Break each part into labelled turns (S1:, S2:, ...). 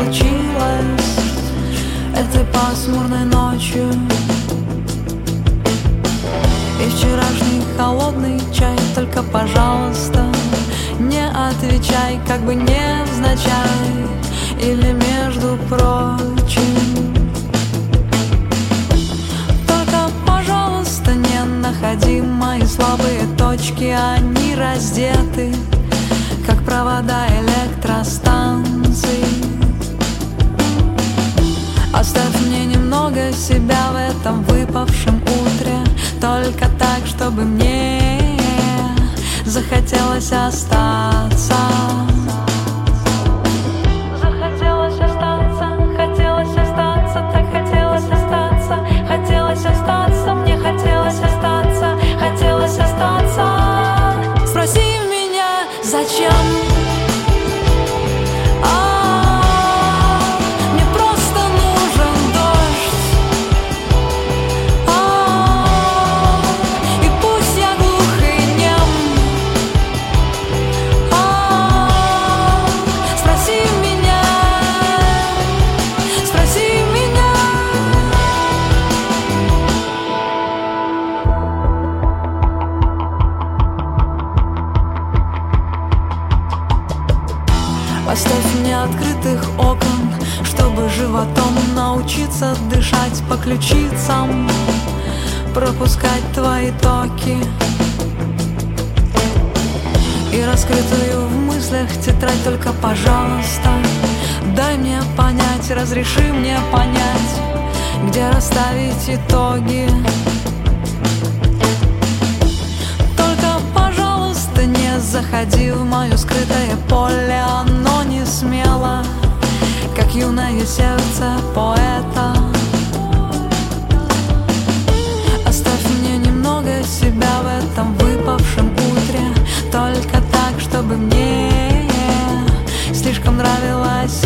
S1: Случилось этой пасмурной ночью. И вчерашний холодный чай, только, пожалуйста, не отвечай, как бы невзначай или между прочим. Только, пожалуйста, не находи мои слабые точки, они раздеты, как провода электростанций. Оставь мне немного себя в этом выпавшем утре, только так, чтобы мне захотелось остаться. Захотелось научиться дышать по ключицам, пропускать твои токи. И раскрытую в мыслях тетрадь только, пожалуйста, дай мне понять, разреши мне понять, где расставить итоги. Только, пожалуйста, не заходи в мое скрытое поле Оно не смело, как юное сердце поэта. Оставь мне немного себя в этом выпавшем утре Только так, чтобы мне слишком нравилось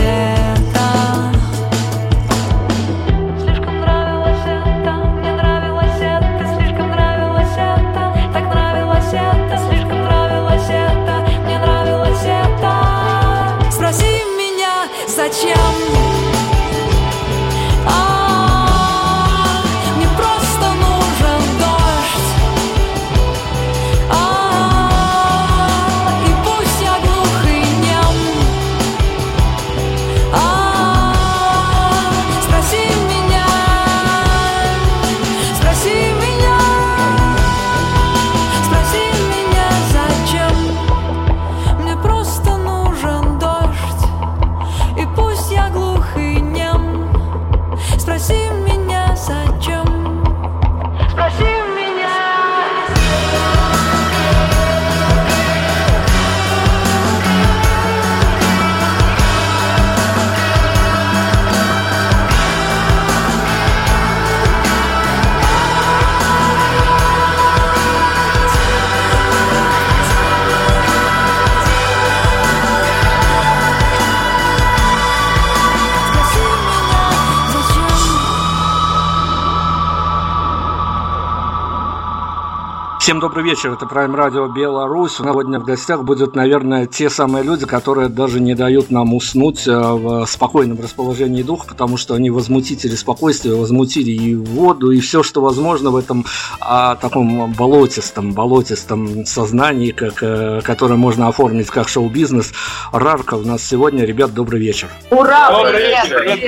S2: Всем добрый вечер, это Prime Radio Беларусь. У нас сегодня в гостях будут, наверное, те самые люди, которые даже не дают нам уснуть э, в спокойном расположении духа, потому что они возмутители спокойствия, возмутили и воду, и все, что возможно в этом а, таком болотистом, болотистом сознании, как, э, которое можно оформить как шоу-бизнес. Рарка у нас сегодня. Ребят, добрый вечер.
S3: Ура!
S4: Добрый
S3: привет,
S4: вечер,
S3: привет.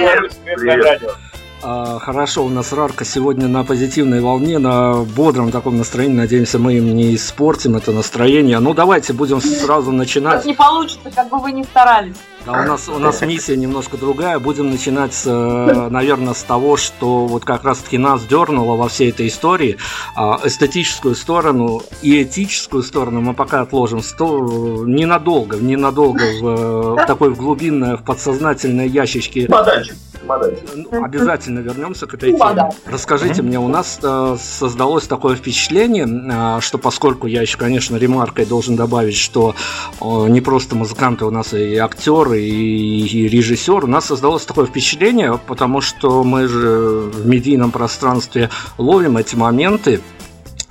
S4: привет, привет.
S2: А, Хорошо, у нас Рарка сегодня на позитивной волне, на бодром таком настроении. Надеемся, мы им не испортим это настроение. Ну, давайте будем сразу начинать.
S3: Так не получится, как бы вы ни старались.
S2: Да, у нас, у нас миссия немножко другая. Будем начинать, э, наверное, с того, что вот как раз-таки нас дернуло во всей этой истории. А, Эстетическую сторону и этическую сторону мы пока отложим в сто- ненадолго, ненадолго в, э, такой в глубинное, в подсознательное ящички
S4: Чемоданчик. Чемоданчик.
S2: ну, Обязательно вернемся к этой
S3: Ну,
S2: теме.
S3: да.
S2: Расскажите мне, у нас э, создалось такое впечатление, э, что поскольку я еще, конечно, ремаркой должен добавить, что э, не просто музыканты, у нас и актеры, и, и режиссер, у нас создалось такое впечатление, потому что мы же в медийном пространстве ловим эти моменты,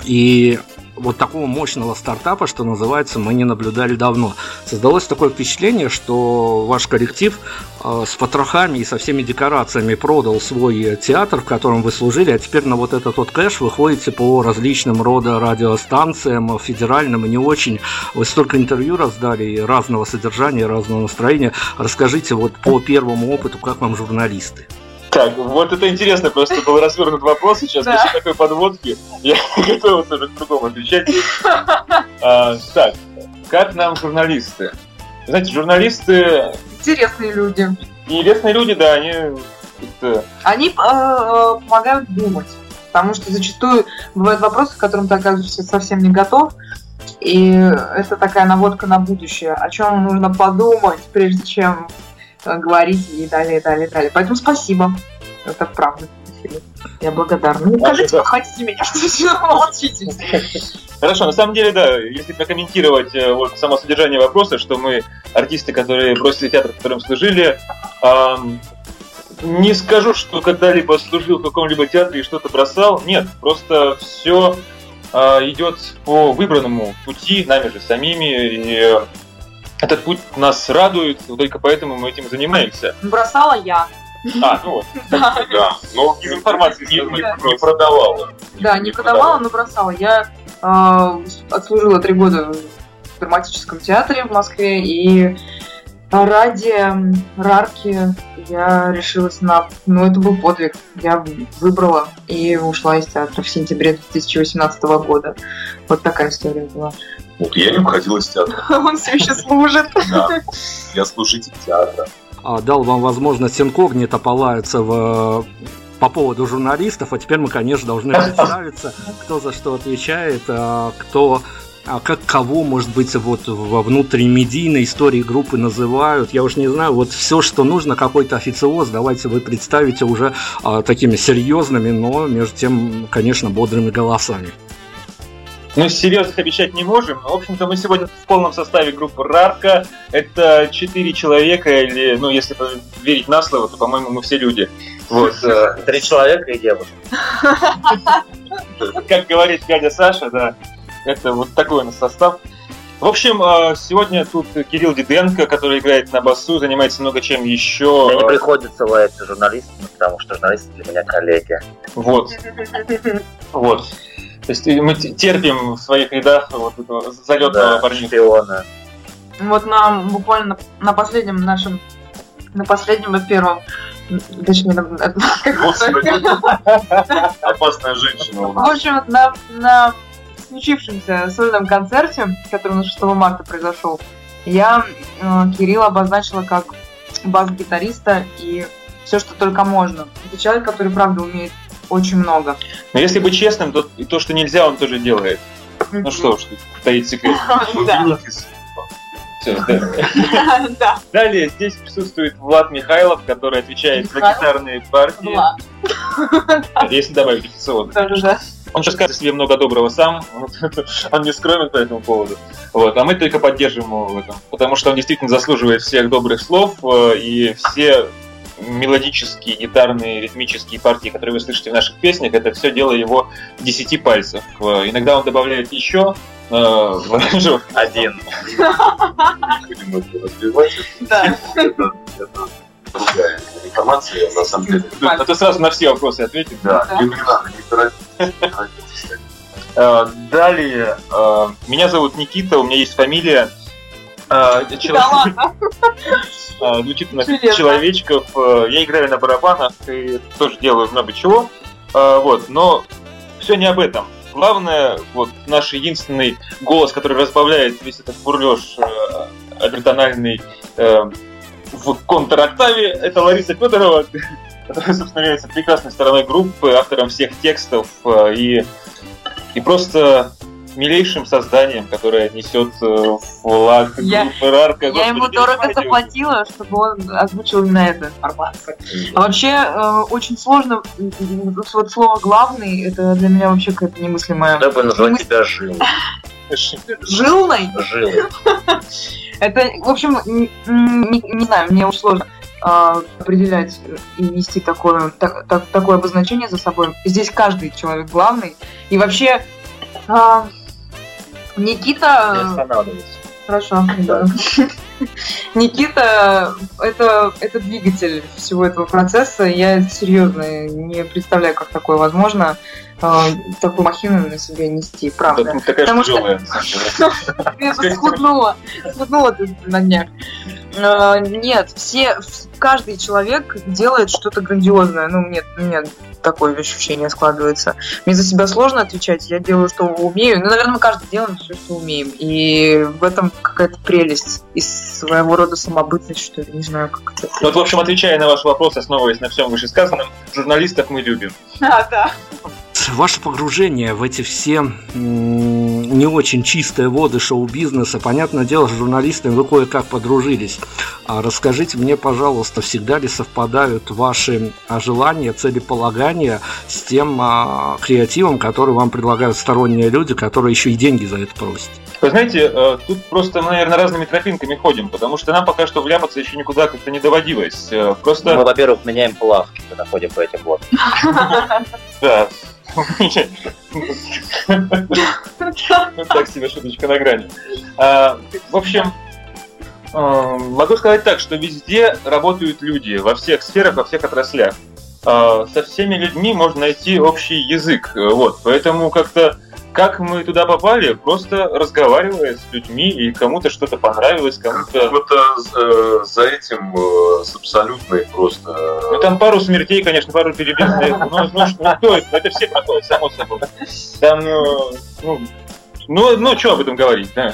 S2: и вот такого мощного стартапа, что называется, мы не наблюдали давно. Создалось такое впечатление, что ваш коллектив э, с потрохами и со всеми декорациями продал свой театр, в котором вы служили, а теперь на вот этот вот кэш вы ходите по различным рода радиостанциям, федеральным и не очень. Вы столько интервью раздали разного содержания, разного настроения. Расскажите вот по первому опыту, как вам журналисты.
S4: Так, вот это интересно, просто был развернут вопрос сейчас, после такой подводки. Я готов уже к другому отвечать. А, Так, как нам журналисты? Знаете, журналисты
S3: Интересные люди.
S4: интересные люди, да, они
S3: Они э, э, помогают думать. Потому что зачастую бывают вопросы, к которым ты оказываешься совсем не готов. И это такая наводка на будущее, о чем нужно подумать, прежде чем говорить и далее, и далее, и далее. Поэтому спасибо. Это правда. Спасибо. Я благодарна. Ну,
S4: А,
S3: скажите, хотите меня, что вы молчите.
S4: Хорошо, на самом деле, да, если прокомментировать э, вот само содержание вопроса, что мы артисты, которые бросили театр, в котором служили, ам, не скажу, что когда-либо служил в каком-либо театре и что-то бросал. Нет, просто все идет по выбранному пути, нами же самими, и э, этот путь нас радует, только поэтому мы этим занимаемся.
S3: Бросала я.
S4: А, ну вот,
S3: Да,
S4: да, но из информации не,
S3: не-
S4: не продавала.
S3: Да, не продавала, но бросала. Я э, отслужила три года в драматическом театре в Москве, и ради Рарки я решилась на... Ну, это был подвиг. Я выбрала и ушла из театра в сентябре 2018 года. Вот такая история была.
S5: Вот я не уходил из театра.
S3: Он все еще служит.
S5: Да. Я слушатель театра.
S2: А, Дал вам возможность инкогнито полаяться в по поводу журналистов, а теперь мы, конечно, должны представиться, кто за что отвечает, а, кто а как кого, может быть, вот во внутримедийной истории группы называют, я уж не знаю, вот все, что нужно, какой-то официоз, давайте вы представите уже а, такими серьезными, но между тем, конечно, бодрыми голосами.
S4: Ну, серьезных обещать не можем. В общем-то, мы сегодня в полном составе группы Рарка. Это четыре человека, или, ну, если верить на слово, то, по-моему, мы все люди. Вот. э,
S6: Три человека и девушка.
S4: Как говорит дядя Саша, да, это вот такой у нас состав. В общем, э, сегодня тут Кирилл Диденко, который играет на басу, занимается много чем еще.
S6: Мне не приходится лаять журналистами, потому что журналисты для меня коллеги.
S4: Вот, вот. То есть мы терпим в своих рядах вот этого залетного
S6: Да, шпиона.
S3: Вот на буквально на последнем нашем, на последнем и первом, точнее?
S5: Опасная женщина у
S3: В общем, на, на случившемся сольном концерте, который на 6 марта произошел, я э, Кирилла обозначила как бас-гитариста и все, что только можно. Это человек, который, правда, умеет очень много.
S4: Но если быть честным, то и то, что нельзя, он тоже делает. Ну что тут таить секрет. Всё, да.
S3: Да.
S4: Далее здесь присутствует Влад Михайлов, который отвечает за гитарные партии. Если добавить
S3: да.
S4: Он сейчас скажет себе много доброго сам, он не скромен по этому поводу. Вот, а мы только поддерживаем его в этом, потому что он действительно заслуживает всех добрых слов, э, и все мелодические, гитарные, ритмические партии, которые вы слышите в наших песнях, это все дело его десяти пальцев. Э, Иногда он добавляет еще э.
S6: Один.
S5: Это.
S3: Да.
S5: Это, это другая информация, на самом деле.
S4: А то сразу на все вопросы ответит.
S5: Да, не надо, не торопитесь.
S4: Э, Далее, э, меня зовут Никита, у меня есть фамилия. Звучит у нас
S3: Чудесно.
S4: человечков. Э, Я играю на барабанах и тоже делаю много чего. А, Вот, но все не об этом. Главное, вот наш единственный голос, который разбавляет весь этот бурлеж э, обертональный э, в контр-октаве, это Лариса Федорова, которая, собственно, является прекрасной стороной группы, автором всех текстов и, и просто милейшим созданием, которое несет э, флаг
S3: Я-
S4: группы Рарка.
S3: Я
S4: Господи,
S3: ему дорого заплатила, чтобы он озвучил именно эту информацию. А вообще э, очень сложно, вот слово главный, это для меня вообще какая-то немыслимая.
S6: Я бы назвал
S3: Мы-
S6: тебя Жил.
S3: Жилной?
S6: Жил.
S3: Это, в общем, не, не знаю, мне очень сложно а, определять и нести такое, так- так- такое обозначение за собой. Здесь каждый человек главный. И вообще, а,
S6: Не
S3: Никита...
S6: останавливайся.
S3: Хорошо, да. Никита это, это двигатель всего этого процесса. Я серьезно не представляю, как такое возможно. а, такую махину на себе нести, правда.
S4: Да, такая
S3: Потому
S4: же
S3: что-. Я схуднула. Схуднула на днях. А, Нет, все, каждый человек делает что-то грандиозное. Ну, нет, меня такое ощущение складывается. Мне за себя сложно отвечать, я делаю, что умею. Ну, наверное, мы каждый делаем все, что умеем. И в этом какая-то прелесть и своего рода самобытность, что ли, не знаю, как это.
S4: Ну, вот, в общем, отвечая на ваш вопрос, основываясь на всем вышесказанном, журналистов мы любим.
S3: А, да.
S2: Ваше погружение в эти все не очень чистые воды шоу-бизнеса, понятное дело, с журналистами вы кое-как подружились. А расскажите мне, пожалуйста, всегда ли совпадают ваши а, желания, целеполагания с тем а, креативом, который вам предлагают сторонние люди, которые еще и деньги за это просят?
S4: Вы знаете, э, тут просто мы, наверное, разными тропинками ходим, потому что нам пока что вляпаться еще никуда как-то не доводилось. Э,
S6: Мы,
S4: Просто,
S6: во-первых, меняем плавки, когда ходим по этим вот.
S4: да. Ну, Так себе шуточка на грани. А, В общем, э, могу сказать так, что везде работают люди, во всех сферах, во всех отраслях. А, Со всеми людьми можно найти общий язык. Вот, поэтому как-то как мы туда попали, просто разговаривая с людьми, и кому-то что-то понравилось, кому-то...
S5: Вот э, за этим э, с абсолютной просто...
S4: Ну, там пару смертей, конечно, пару перебежных. Ну, ну, что, ну, это? Это все проходят, само собой. Там, э, ну, ну, ну, что об этом говорить, да.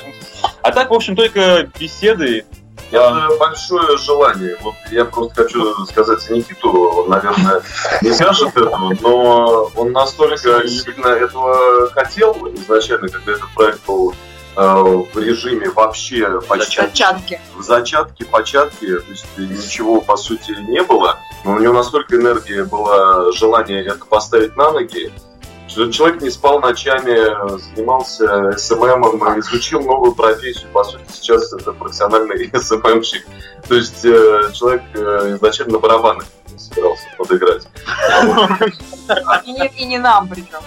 S4: А так, в общем, только беседы.
S5: Это большое желание. Вот я просто хочу сказать за Никиту, он, наверное, не скажет этого, но он настолько сильно этого хотел изначально, когда этот проект был э, в режиме вообще почти
S3: Зачатки.
S5: в зачатке, початке, то есть ничего по сути не было, но у него настолько энергия была, желание это поставить на ноги, человек не спал ночами, занимался СММом, изучил новую профессию, по сути сейчас это профессиональный СММщик, то есть э, человек э, изначально на барабанах собирался подыграть.
S3: И не, и не нам причем.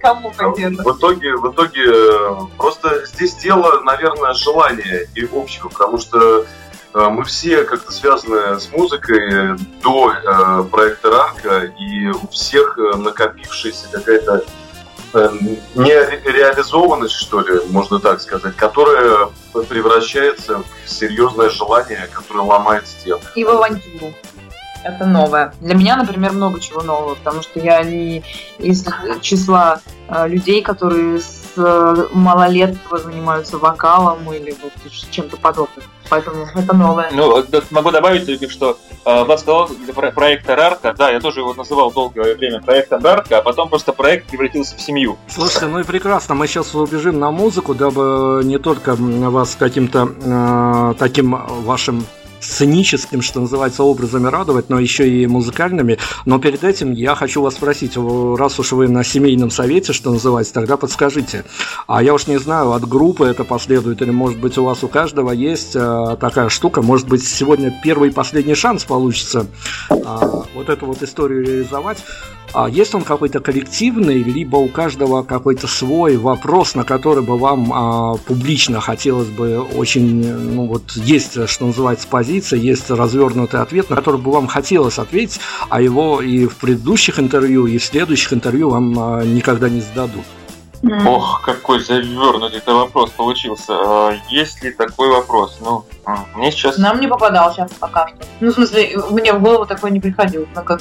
S3: Кому конкретно?
S5: В итоге, в итоге, э, просто здесь дело, наверное, желания и общего, потому что мы все как-то связаны с музыкой до э, проекта Ранка, и у всех э, накопившаяся какая-то э, нереализованность, что ли, можно так сказать, которая превращается в серьезное желание, которое ломает стены.
S3: И в авантюру. Это новое. Для меня, например, много чего нового, потому что я не из числа э, людей, которые с э, малолетства занимаются вокалом или вот чем-то подобным. Поэтому это новое.
S4: Ну, да, могу добавить только, что э, Влад сказал для про- проекта Рарка, да, я тоже его называл долгое время проектом Рарка, а потом просто проект превратился в семью.
S2: Слушайте, ну и прекрасно, мы сейчас убежим на музыку, дабы не только вас каким-то э, таким вашим сценическим, что называется, образами радовать, но еще и музыкальными. Но перед этим я хочу вас спросить, раз уж вы на семейном совете, что называется, тогда подскажите. А я уж не знаю, от группы это последует, или может быть у вас у каждого есть э, такая штука, может быть сегодня первый и последний шанс получится э, вот эту вот историю реализовать. А есть он какой-то коллективный, либо у каждого какой-то свой вопрос, на который бы вам а, публично хотелось бы очень, ну вот есть, что называется, позиция, есть развернутый ответ, на который бы вам хотелось ответить, а его и в предыдущих интервью, и в следующих интервью вам а, никогда не зададут.
S4: Ох, какой завернутый это вопрос получился. А, Есть ли такой вопрос? Ну, мне сейчас...
S3: Нам не попадал сейчас пока что. Ну, в смысле, мне в голову такое не приходило. Ну, как,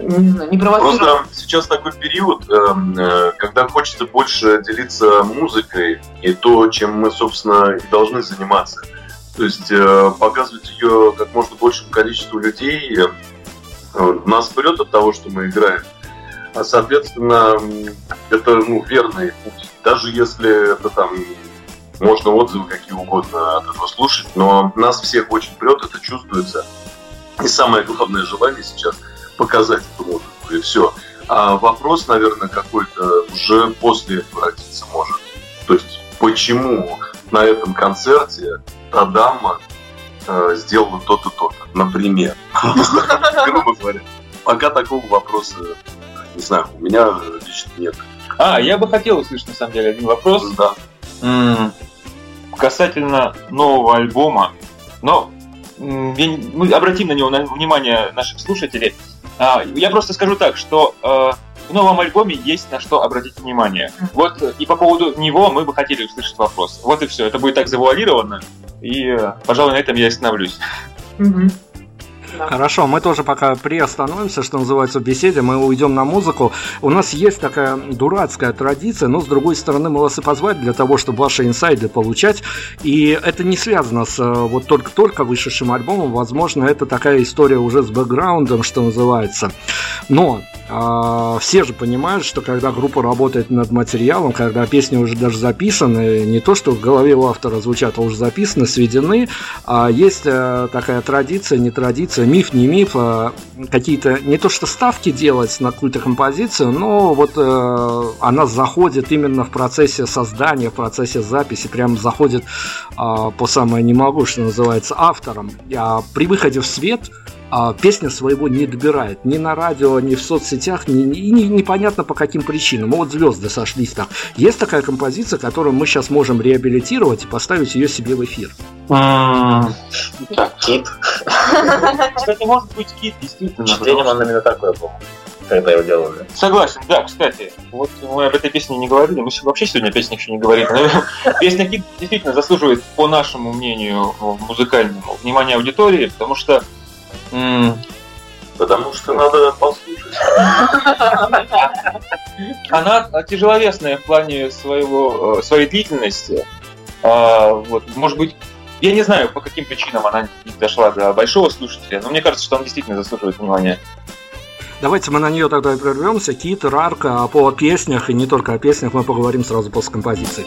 S3: не знаю, не.
S5: Просто сейчас такой период, эм, э, когда хочется больше делиться музыкой и то, чем мы, собственно, и должны заниматься. То есть э, показывать ее как можно большему количеству людей э, нас берет от того, что мы играем. А соответственно, это ну, верный путь. Даже если это там можно отзывы какие угодно от этого слушать, но нас всех очень прет, это чувствуется. И самое главное желание сейчас показать эту музыку, и все. А вопрос, наверное, какой-то уже после этого родиться может. То есть, почему на этом концерте та дама э, сделала то-то, то-то, например. Грубо говоря. Пока такого вопроса, не знаю, у меня лично нет.
S4: А, я бы хотел услышать, на самом деле, один вопрос.
S5: Да.
S4: Касательно нового альбома. Но м, мы обратим на него на- внимание наших слушателей. А, Я просто скажу так, что э, в новом альбоме есть на что обратить внимание. Вот э, и по поводу него мы бы хотели услышать вопрос. Вот и все. Это будет так завуалировано. И, э, пожалуй, на этом я остановлюсь.
S2: Хорошо, мы тоже пока приостановимся, что называется, в беседе, мы уйдем на музыку. У нас есть такая дурацкая традиция, но с другой стороны мы вас и позвали для того, чтобы ваши инсайды получать. И это не связано с э, вот только-только вышедшим альбомом, возможно, это такая история уже с бэкграундом, что называется. Но а, все же понимают, что когда группа работает над материалом, когда песни уже даже записаны, не то что в голове у автора звучат, а уже записаны, сведены, а есть э, такая традиция, не традиция, миф, не миф, а какие-то не то что ставки делать на какую-то композицию, но вот э, она заходит именно в процессе создания, в процессе записи, прям заходит а, по самое не могу, что называется, автором. А при выходе в свет а, песня своего не добирает ни на радио, ни в соцсетях, ни, и не- непонятно по каким причинам. Вот звезды сошлись так. Есть такая композиция, которую мы сейчас можем реабилитировать и поставить ее себе в эфир.
S4: М,
S6: Кит.
S4: Кстати, может быть, кит, действительно. Потому
S6: он именно такой был, когда его делали.
S4: Согласен, да, кстати. Вот мы об этой песне не говорили, мы вообще сегодня о песнях еще не говорили. Но песня Кит действительно заслуживает, по нашему мнению, музыкальному, внимания аудитории, потому что м,
S5: Потому что надо послушать.
S4: она тяжеловесная в плане своего, э, своей длительности. А, вот, может быть, я не знаю, по каким причинам она не дошла до большого слушателя, но мне кажется, что она действительно заслуживает внимания.
S2: Давайте мы на нее тогда и прервемся. Кит, Рарка, а по песнях и не только о песнях мы поговорим сразу после композиции.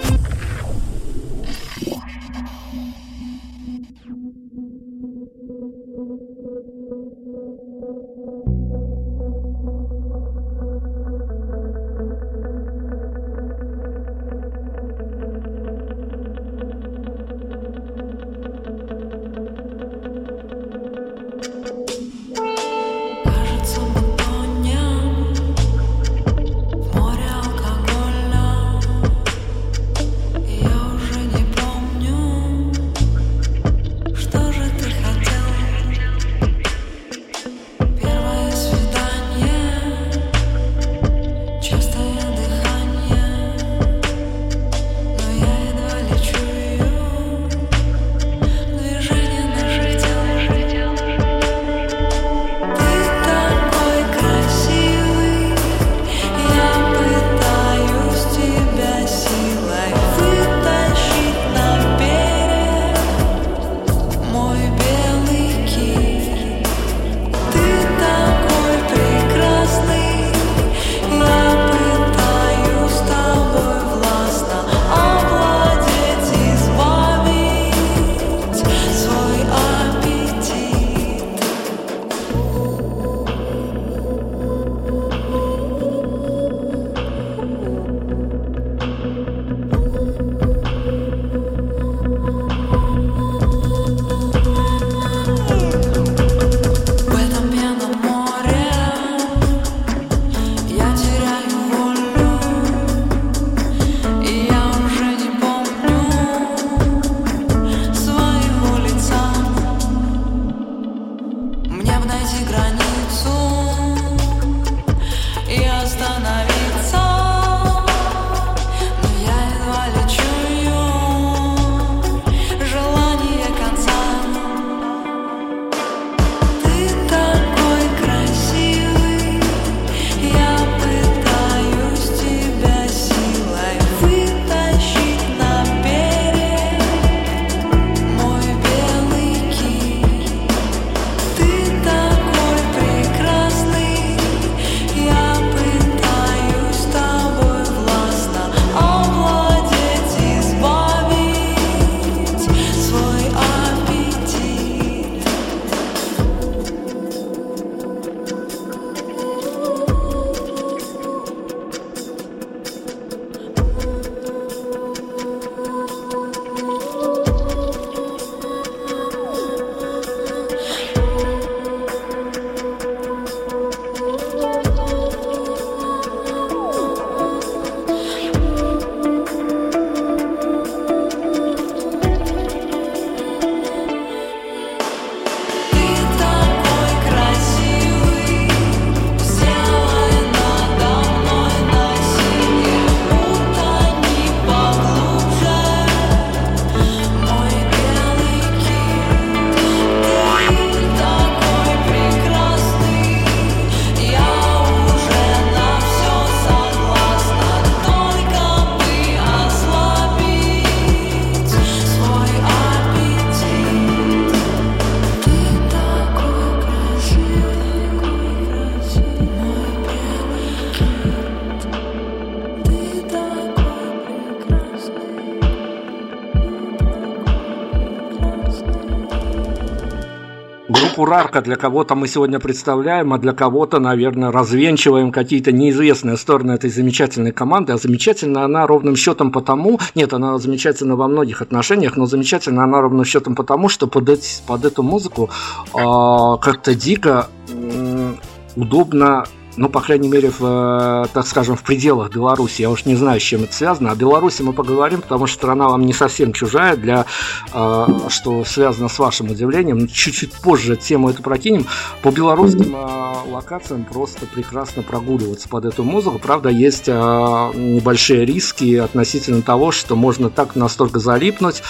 S2: Группу Рарка для кого-то мы сегодня представляем, а для кого-то, наверное, развенчиваем какие-то неизвестные стороны этой замечательной команды. А замечательно она ровным счетом потому, нет, она замечательна во многих отношениях, но замечательно она ровным счетом потому, что под, эти, под эту музыку э, как-то дико э, удобно ну, по крайней мере, в, э, так скажем, в пределах Беларуси. Я уж не знаю, с чем это связано. О Беларуси мы поговорим, потому что страна вам не совсем чужая, для, э, что связано с вашим удивлением. Чуть-чуть позже тему эту прокинем. По белорусским э, локациям просто прекрасно прогуливаться под эту музыку. Правда, есть небольшие риски относительно того, что можно так настолько залипнуть,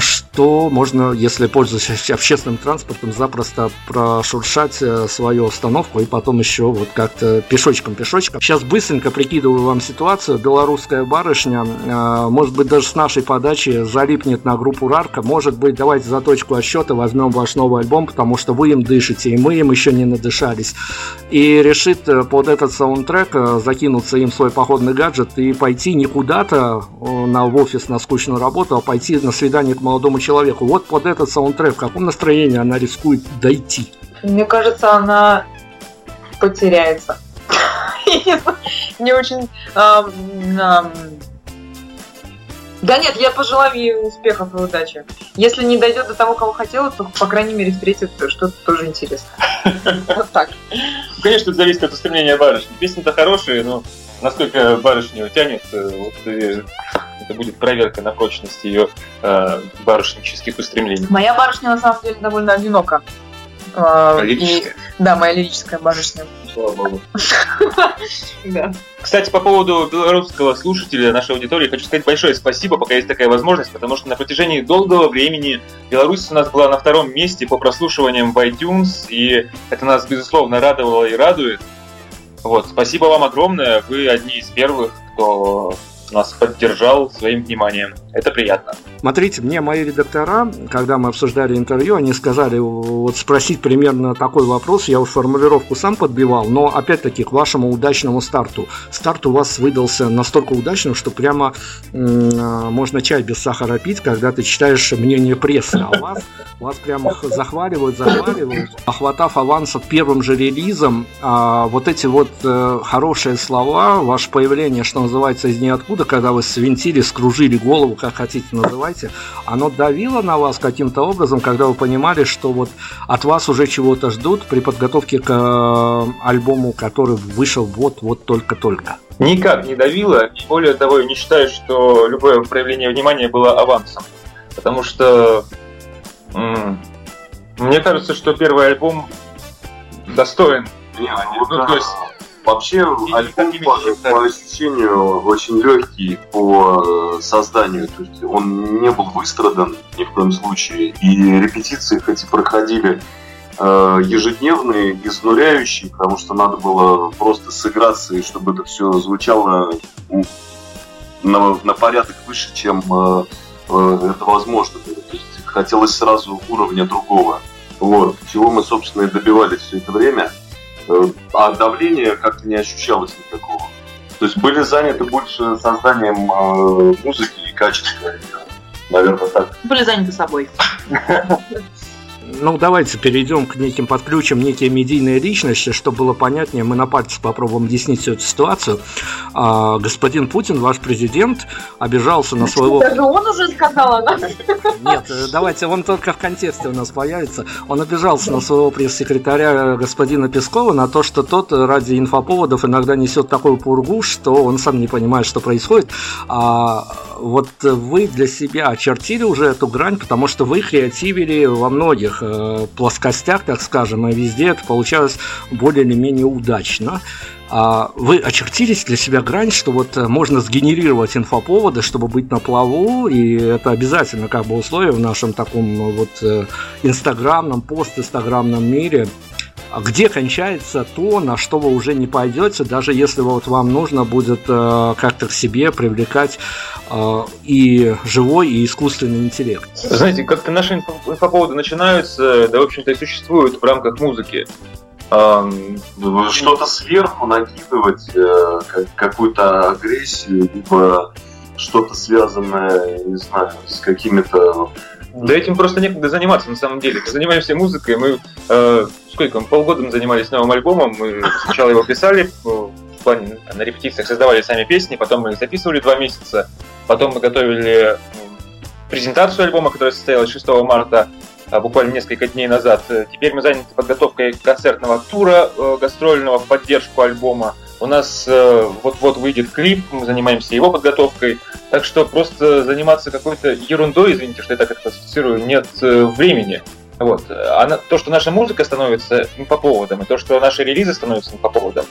S2: что можно, если пользуясь общественным транспортом, запросто прошуршать э, свою остановку и потом еще вот как-то пешочком-пешочком. Сейчас быстренько прикидываю вам ситуацию. Белорусская барышня, э, может быть, даже с нашей подачи залипнет на группу Рарка. Может быть, давайте за точку отсчета возьмем ваш новый альбом, потому что вы им дышите, и мы им еще не надышались. И решит э, под этот саундтрек закинуться им свой походный гаджет и пойти не куда-то на, в офис на скучную работу, а пойти на свидание свидание к молодому человеку. Вот под этот саундтрек, в каком настроении она рискует дойти?
S3: Мне кажется, она потеряется. Не очень... Да нет, я пожелаю ей успехов и удачи. Если не дойдет до того, кого хотела, то, по крайней мере, встретит что-то тоже интересное. Вот так.
S4: Конечно, это зависит от устремления барышни. Песни-то хорошие, но насколько барышню тянет, э, вот э, это будет проверка на прочность ее э, барышнических устремлений.
S3: Моя барышня на самом деле довольно одинока. Э,
S4: лирическая?
S3: И, да, моя лирическая барышня.
S4: Слава богу. Да. Кстати, по поводу белорусского слушателя нашей аудитории, хочу сказать большое спасибо, пока есть такая возможность, потому что на протяжении долгого времени Беларусь у нас была на втором месте по прослушиваниям в iTunes, и это нас, безусловно, радовало и радует. Вот, спасибо вам огромное. Вы одни из первых, кто нас поддержал своим вниманием. Это приятно.
S2: Смотрите, мне мои редактора, когда мы обсуждали интервью, они сказали вот спросить примерно такой вопрос, я уж формулировку сам подбивал, но опять-таки к вашему удачному старту. Старт у вас выдался настолько удачным, что прямо м- можно чай без сахара пить, когда ты читаешь мнение прессы, а вас, вас прямо захваливают, захваливают. Охватав аванса первым же релизом, а, вот эти вот э, хорошие слова, ваше появление, что называется, из ниоткуда, когда вы свинтили, скружили голову, как хотите называйте, оно давило на вас каким-то образом, когда вы понимали, что вот от вас уже чего-то ждут при подготовке к э, альбому, который вышел вот-вот только-только?
S4: Никак не давило, и более того, я не считаю, что любое проявление внимания было авансом, потому что м- мне кажется, что первый альбом достоин.
S5: Не, ну, ну, то есть Вообще, альбом по, по ощущению очень легкий по э, созданию. То есть он не был выстрадан ни в коем случае. И репетиции хоть и проходили э, ежедневные, изнуряющие, потому что надо было просто сыграться, и чтобы это все звучало на, на порядок выше, чем э, э, это возможно было. То есть хотелось сразу уровня другого. Вот, чего мы, собственно, и добивались все это время. Э, а давления как-то не ощущалось никакого. То есть были заняты больше созданием э, музыки и качества. Наверное, так.
S3: Были заняты собой.
S2: Ну, давайте перейдем к неким подключим, некие медийные личности, чтобы было понятнее. Мы на пальце попробуем объяснить всю эту ситуацию. А, господин Путин, ваш президент, обижался на своего...
S3: Даже он уже сказал, да?
S2: Нет, э, давайте, он только в контексте у нас появится. Он обижался на своего пресс-секретаря господина Пескова на то, что тот ради инфоповодов иногда несет такую пургу, что он сам не понимает, что происходит. А вот вы для себя очертили уже эту грань, потому что вы креативили во многих э, плоскостях, так скажем, и везде это получалось более или менее удачно. А вы очертились для себя грань, что вот э, можно сгенерировать инфоповоды, чтобы быть на плаву, и это обязательно как бы условие в нашем таком вот э, инстаграмном, пост-инстаграмном мире – где кончается то, на что вы уже не пойдете, даже если вот вам нужно будет э, как-то к себе привлекать э, и живой, и искусственный интеллект.
S4: Знаете, как-то наши инфоповоды начинаются, да, в общем-то, и существуют в рамках музыки.
S5: Что-то сверху накидывать, э, какую-то агрессию, либо что-то связанное, не знаю, с какими-то
S4: Да этим просто некогда заниматься на самом деле. Мы занимаемся музыкой, мы э, сколько, полгода мы занимались новым альбомом, мы сначала его писали, э, в плане на репетициях создавали сами песни, потом мы их записывали два месяца, потом мы готовили презентацию альбома, которая состоялась 6 марта, а, буквально несколько дней назад. Теперь мы заняты подготовкой концертного тура э, гастрольного в поддержку альбома. У нас э, вот-вот выйдет клип, мы занимаемся его подготовкой. Так что просто заниматься какой-то ерундой, извините, что я так это классифицирую, нет э, времени. Вот. А то, что наша музыка становится инфоповодом, и то, что наши релизы становятся инфоповодом,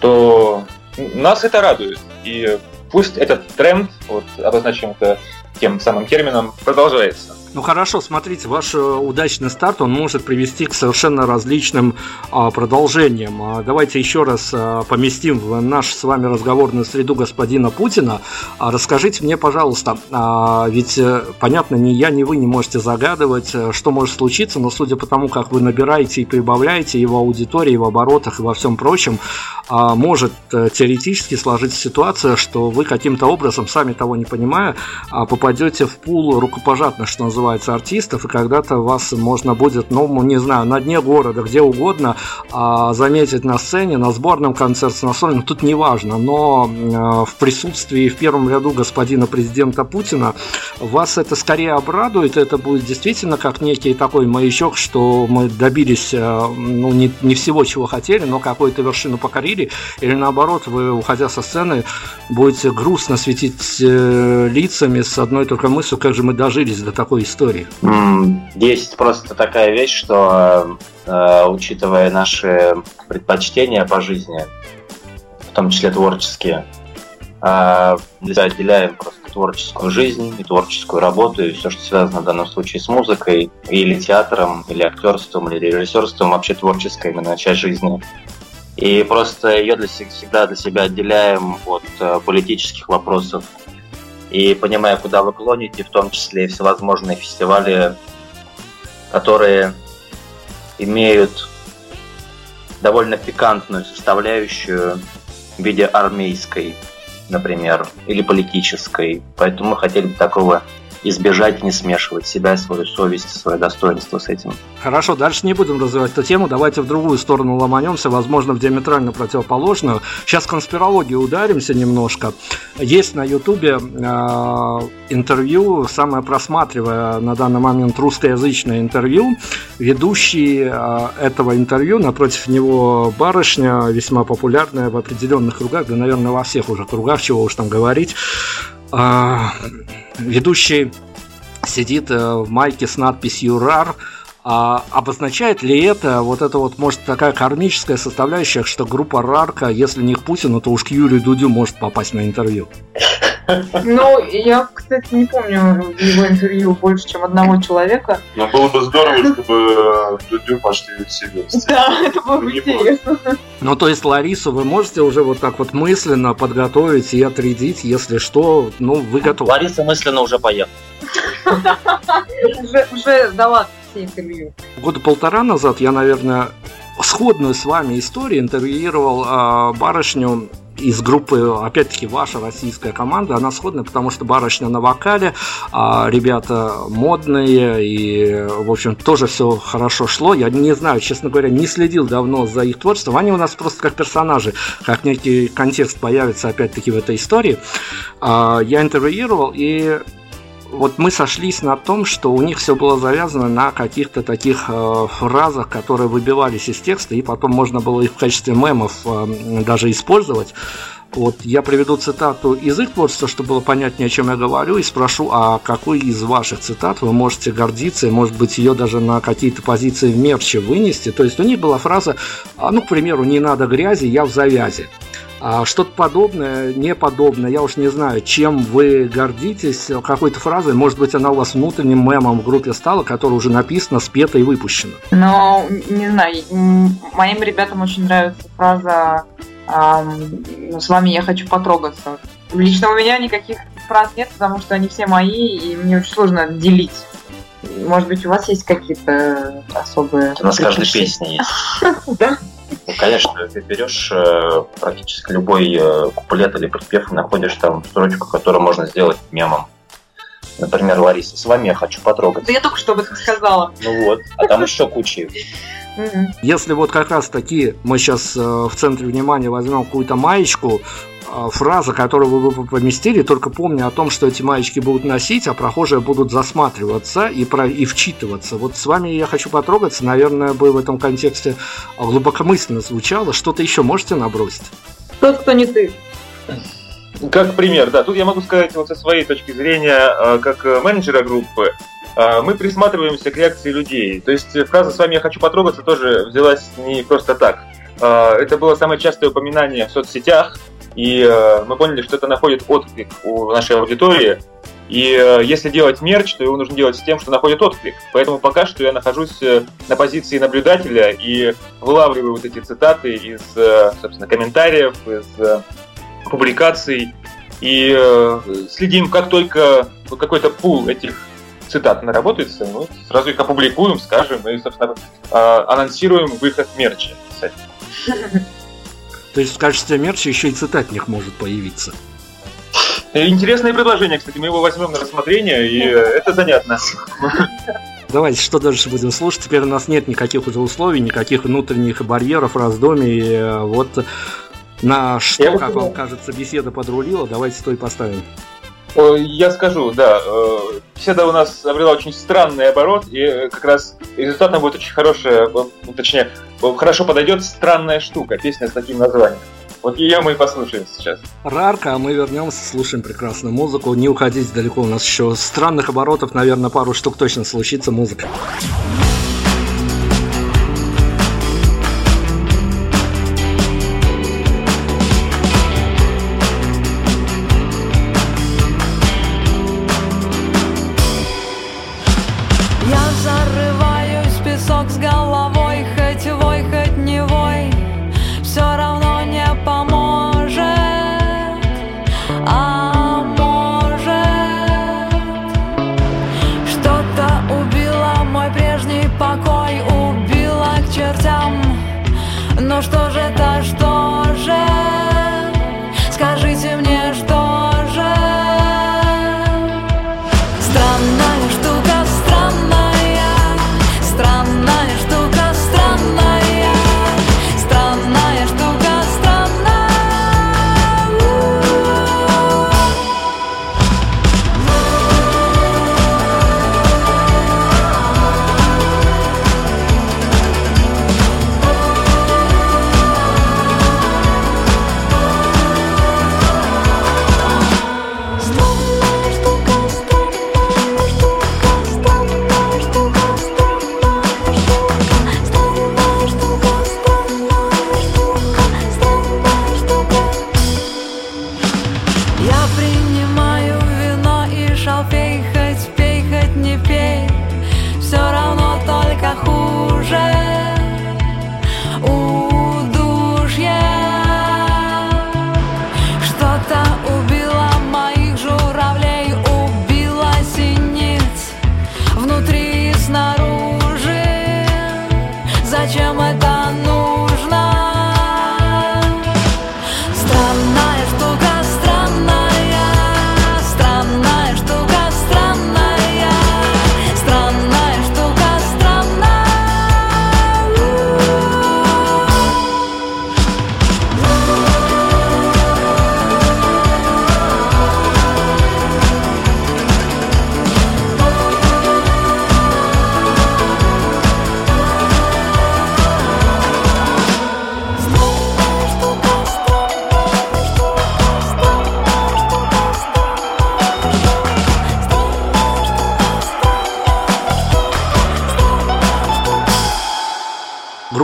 S4: то нас это радует. И пусть этот тренд, вот обозначим это тем самым термином, продолжается.
S2: Ну хорошо, смотрите, ваш э, удачный старт, он может привести к совершенно различным а, продолжениям. А, давайте еще раз а, поместим в наш с вами разговорную среду господина Путина. А, расскажите мне, пожалуйста, а, ведь э, понятно, ни я, ни вы не можете загадывать, э, что может случиться, но судя по тому, как вы набираете и прибавляете и в аудитории, и в оборотах, и во всем прочем, а, может теоретически сложиться ситуация, что вы каким-то образом, сами того не понимая, а, попадете в пул рукопожатных, что называется, артистов, и когда-то вас можно будет, ну, не знаю, на дне города, где угодно, а, заметить на сцене, на сборном концерте, на сольном, тут не важно, но э, в присутствии в первом ряду господина президента Путина вас это скорее обрадует, это будет действительно как некий такой маячок, что мы добились, э, ну, не, не всего, чего хотели, но какую-то вершину покорили, или наоборот, вы, уходя со сцены, будете грустно светить э, лицами с одной только мыслью, как же мы дожились до такой истории.
S6: Есть просто такая вещь, что э, учитывая наши предпочтения по жизни, в том числе творческие, э, себя отделяем просто творческую жизнь и творческую работу, и все, что связано в данном случае с музыкой, или театром, или актерством, или режиссерством, вообще творческая именно часть жизни. И просто ее для, се- всегда для себя отделяем от э, политических вопросов, и понимая, куда вы клоните, в том числе и всевозможные фестивали, которые имеют довольно пикантную составляющую в виде армейской, например, или политической. Поэтому мы хотели бы такого избежать, не смешивать себя, свою совесть, свое достоинство с этим.
S2: Хорошо, дальше не будем развивать эту тему, давайте в другую сторону ломанемся, возможно, в диаметрально противоположную. Сейчас в конспирологию ударимся немножко. Есть на Ютубе э, интервью, самое просматривая на данный момент русскоязычное интервью. Ведущий э, этого интервью, напротив него барышня, весьма популярная в определенных кругах, да, наверное, во всех уже кругах, чего уж там говорить. А, ведущий сидит э, в майке с надписью «РАР», а обозначает ли это вот это вот, может, такая кармическая составляющая, что группа Рарка, если не к Путину, то уж к Юрию Дудю может попасть на интервью?
S3: Ну, я, кстати, не помню его интервью больше, чем одного человека.
S5: Но было бы здорово, чтобы э, Дудю пошли в себе.
S3: Да, это было бы
S5: Не
S3: интересно.
S2: Ну, то есть Ларису вы можете уже вот так вот мысленно подготовить и отрядить, если что, ну, вы готовы.
S6: Лариса мысленно уже поехала.
S3: Уже, уже дала все интервью.
S2: Года полтора назад я, наверное, сходную с вами историю интервьюировал а, барышню из группы, опять-таки, ваша российская команда, она сходная, потому что барышня на вокале, а ребята модные, и, в общем, тоже все хорошо шло. Я не знаю, честно говоря, не следил давно за их творчеством. Они у нас просто как персонажи, как некий контекст появится, опять-таки, в этой истории. А, Я интервьюировал, и вот мы сошлись на том, что у них все было завязано на каких-то таких э, фразах, которые выбивались из текста, и потом можно было их в качестве мемов э, даже использовать. Вот я приведу цитату из их творчества, чтобы было понятнее, о чем я говорю, и спрошу, а какой из ваших цитат вы можете гордиться, и, может быть, ее даже на какие-то позиции в мерче вынести. То есть у них была фраза, а, ну, к примеру, не надо грязи, я в завязи. А что-то подобное, неподобное, я уж не знаю, чем вы гордитесь, какой-то фразой, может быть, она у вас внутренним мемом в группе стала, которая уже написана, спета и выпущена.
S3: Но, не знаю, моим ребятам очень нравится фраза «Ну, «С вами я хочу потрогаться». Лично у меня никаких фраз нет, потому что они все мои, и мне очень сложно отделить. Может быть, у вас есть какие-то особые...
S6: У нас каждой
S3: предпочтения?
S6: песни есть.
S3: Да?
S6: Ну, конечно, ты берешь э, практически любой э, куплет или припев и находишь там строчку, которую можно сделать мемом. Например, Лариса, с вами я хочу потрогать.
S3: Да я только что об этом сказала.
S6: Ну вот, а там еще куча.
S2: Если вот как раз таки мы сейчас в центре внимания возьмем какую-то маечку, э, фраза, которую вы бы поместили, только помня о том, что эти маечки будут носить, а прохожие будут засматриваться и, про, и вчитываться. Вот с вами я хочу потрогаться, наверное, бы в этом контексте глубокомысленно звучало. Что-то еще можете набросить?
S3: Тот, кто не ты.
S4: Как пример, да, тут я могу сказать вот со своей точки зрения, э, как э, менеджера группы, э, мы присматриваемся к реакции людей. То есть фраза «с вами я хочу потрогаться» тоже взялась не просто так. Э, Это было самое частое упоминание в соцсетях, и э, мы поняли, что это находит отклик у нашей аудитории. И э, если делать мерч, то его нужно делать с тем, что находит отклик. Поэтому пока что я нахожусь э, на позиции наблюдателя и вылавливаю вот эти цитаты из, э, собственно, комментариев, из э, публикаций и э, следим, как только какой-то пул этих цитат наработается, мы сразу их опубликуем, скажем и, собственно, анонсируем выход мерча. кстати.
S2: То есть в качестве мерча еще и цитатник может появиться.
S4: Э, Интересное предложение, кстати, мы его возьмем на рассмотрение, и э, это занятно.
S2: Давайте, что дальше будем слушать? Теперь у нас нет никаких уже условий, никаких внутренних барьеров, раздумий. Э, Вот на что,
S4: Я
S2: как вам кажется, беседа подрулила, давайте стой поставим.
S4: Э, Я скажу, да, э, беседа у нас обрела очень странный оборот, и э, как раз результатом будет очень хорошая, э, точнее, э, хорошо подойдет странная штука, песня с таким названием. Вот ее мы и послушаем сейчас.
S2: Рарка, а мы вернемся, слушаем прекрасную музыку. Не уходите далеко, у нас еще странных оборотов, наверное, пару штук точно случится музыка.
S1: Я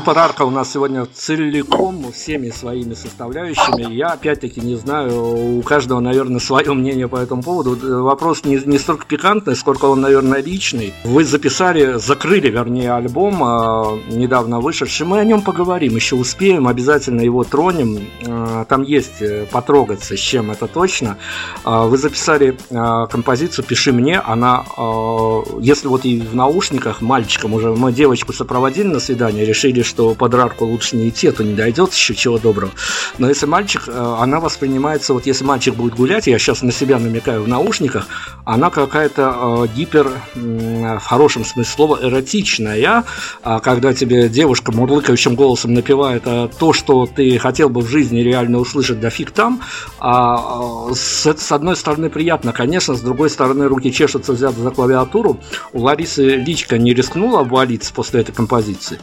S2: Группа Рарка у нас сегодня целиком всеми своими составляющими. Я опять-таки не знаю, у каждого, наверное, свое мнение по этому поводу. Вопрос не, не столько пикантный, сколько он, наверное, личный. Вы записали, закрыли, вернее, альбом э, недавно вышедший. Мы о нем поговорим, еще успеем, обязательно его тронем. Э, там есть э, потрогаться, с чем это точно. Вы записали композицию «Пиши мне». Она, если вот и в наушниках, мальчикам уже, мы девочку сопроводили на свидание, решили, что под рарку лучше не идти, а то не дойдет еще чего доброго. Но если мальчик, э, она воспринимается, вот если мальчик будет гулять, я сейчас на себя намекаю в наушниках, она какая-то э, гипер, в хорошем смысле слова, эротичная, а когда тебе девушка мурлыкающим голосом напевает а, то, что ты хотел бы в жизни реально услышать, да фиг там, а, с, с одной стороны приятно, конечно, с другой стороны руки чешутся взяться за клавиатуру. У Ларисы личка не рискнула обвалиться после этой композиции?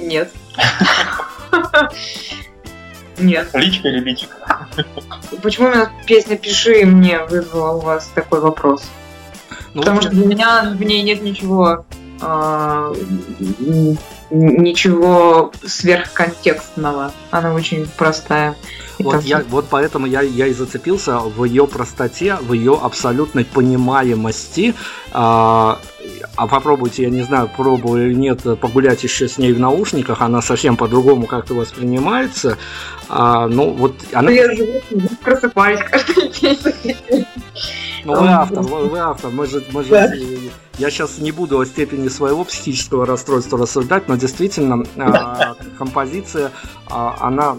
S3: Нет. Нет.
S4: Личка или личик?
S3: Почему именно песня «Пиши» мне вызвала у вас такой вопрос?
S2: Ну,
S3: Потому что для меня в ней нет ничего м, ничего сверхконтекстного. Она очень простая. И
S2: Вот,
S3: там
S2: я, вот поэтому я, я и зацепился в ее простоте, в ее абсолютной понимаемости. А, а попробуйте, я не знаю, пробовали или нет, погулять еще с ней в наушниках, она совсем по-другому как-то воспринимается. А, ну, вот она...
S3: Я живу, просыпаюсь каждый день.
S2: Ну, вы автор, вы, вы автор. Мы же, мы же,
S3: Да.
S2: Я сейчас не буду о степени своего психического расстройства рассуждать, но действительно а, композиция, а, она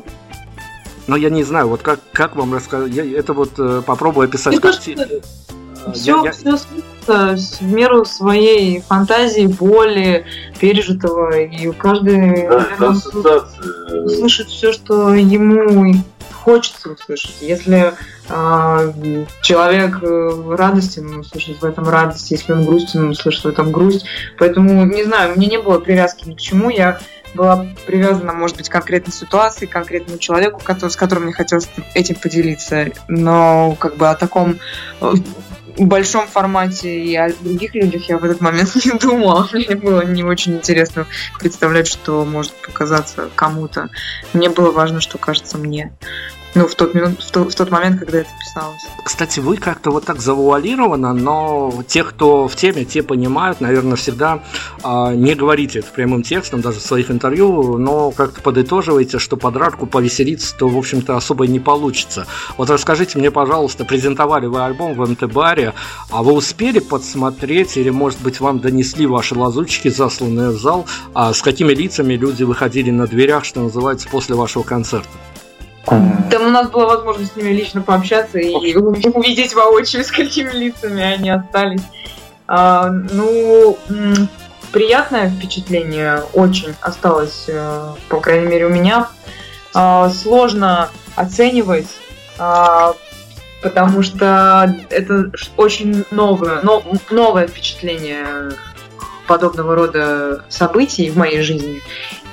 S2: ну, я не знаю, вот как, как вам рассказать. Я это вот э, попробую описать
S3: Мне
S2: карти-
S3: кажется,
S2: э,
S3: Все,
S2: я- я-
S3: все слышится в меру своей фантазии, боли, пережитого, и каждый
S5: Да,
S3: наверное, услышит все, что ему хочется услышать. Если а, человек э, радостен, он услышит в этом радость, если он грустен, он услышит в этом грусть. Поэтому, не знаю, меня не было привязки ни к чему, я была привязана, может быть, к конкретной ситуации, к конкретному человеку, который- с которым мне хотелось этим поделиться. Но как бы о таком э, большом формате и о других людях я в этот момент не думала. Мне было не очень интересно представлять, что может показаться кому-то. Мне было важно, что кажется мне. Ну, в тот, минут, в, то- в тот момент, когда это писалось.
S2: Кстати, вы как-то вот так завуалировано, но те, кто в теме, те понимают, наверное, всегда а, не говорите это прямым текстом, даже в своих интервью, но как-то подытоживаете, что под рарку повеселиться-то, в общем-то, особо не получится. Вот расскажите мне, пожалуйста, презентовали вы альбом в МТ-баре, а вы успели подсмотреть, или, может быть, вам донесли ваши лазутчики, засланные в зал, а с какими лицами люди выходили на дверях, что называется, после вашего концерта?
S3: Там у нас была возможность с ними лично пообщаться и увидеть воочию, с какими лицами они остались. А, ну, приятное впечатление очень осталось, э, по крайней мере, у меня. А, сложно оценивать, а, потому что это очень новое, но- новое впечатление подобного рода событий в моей жизни.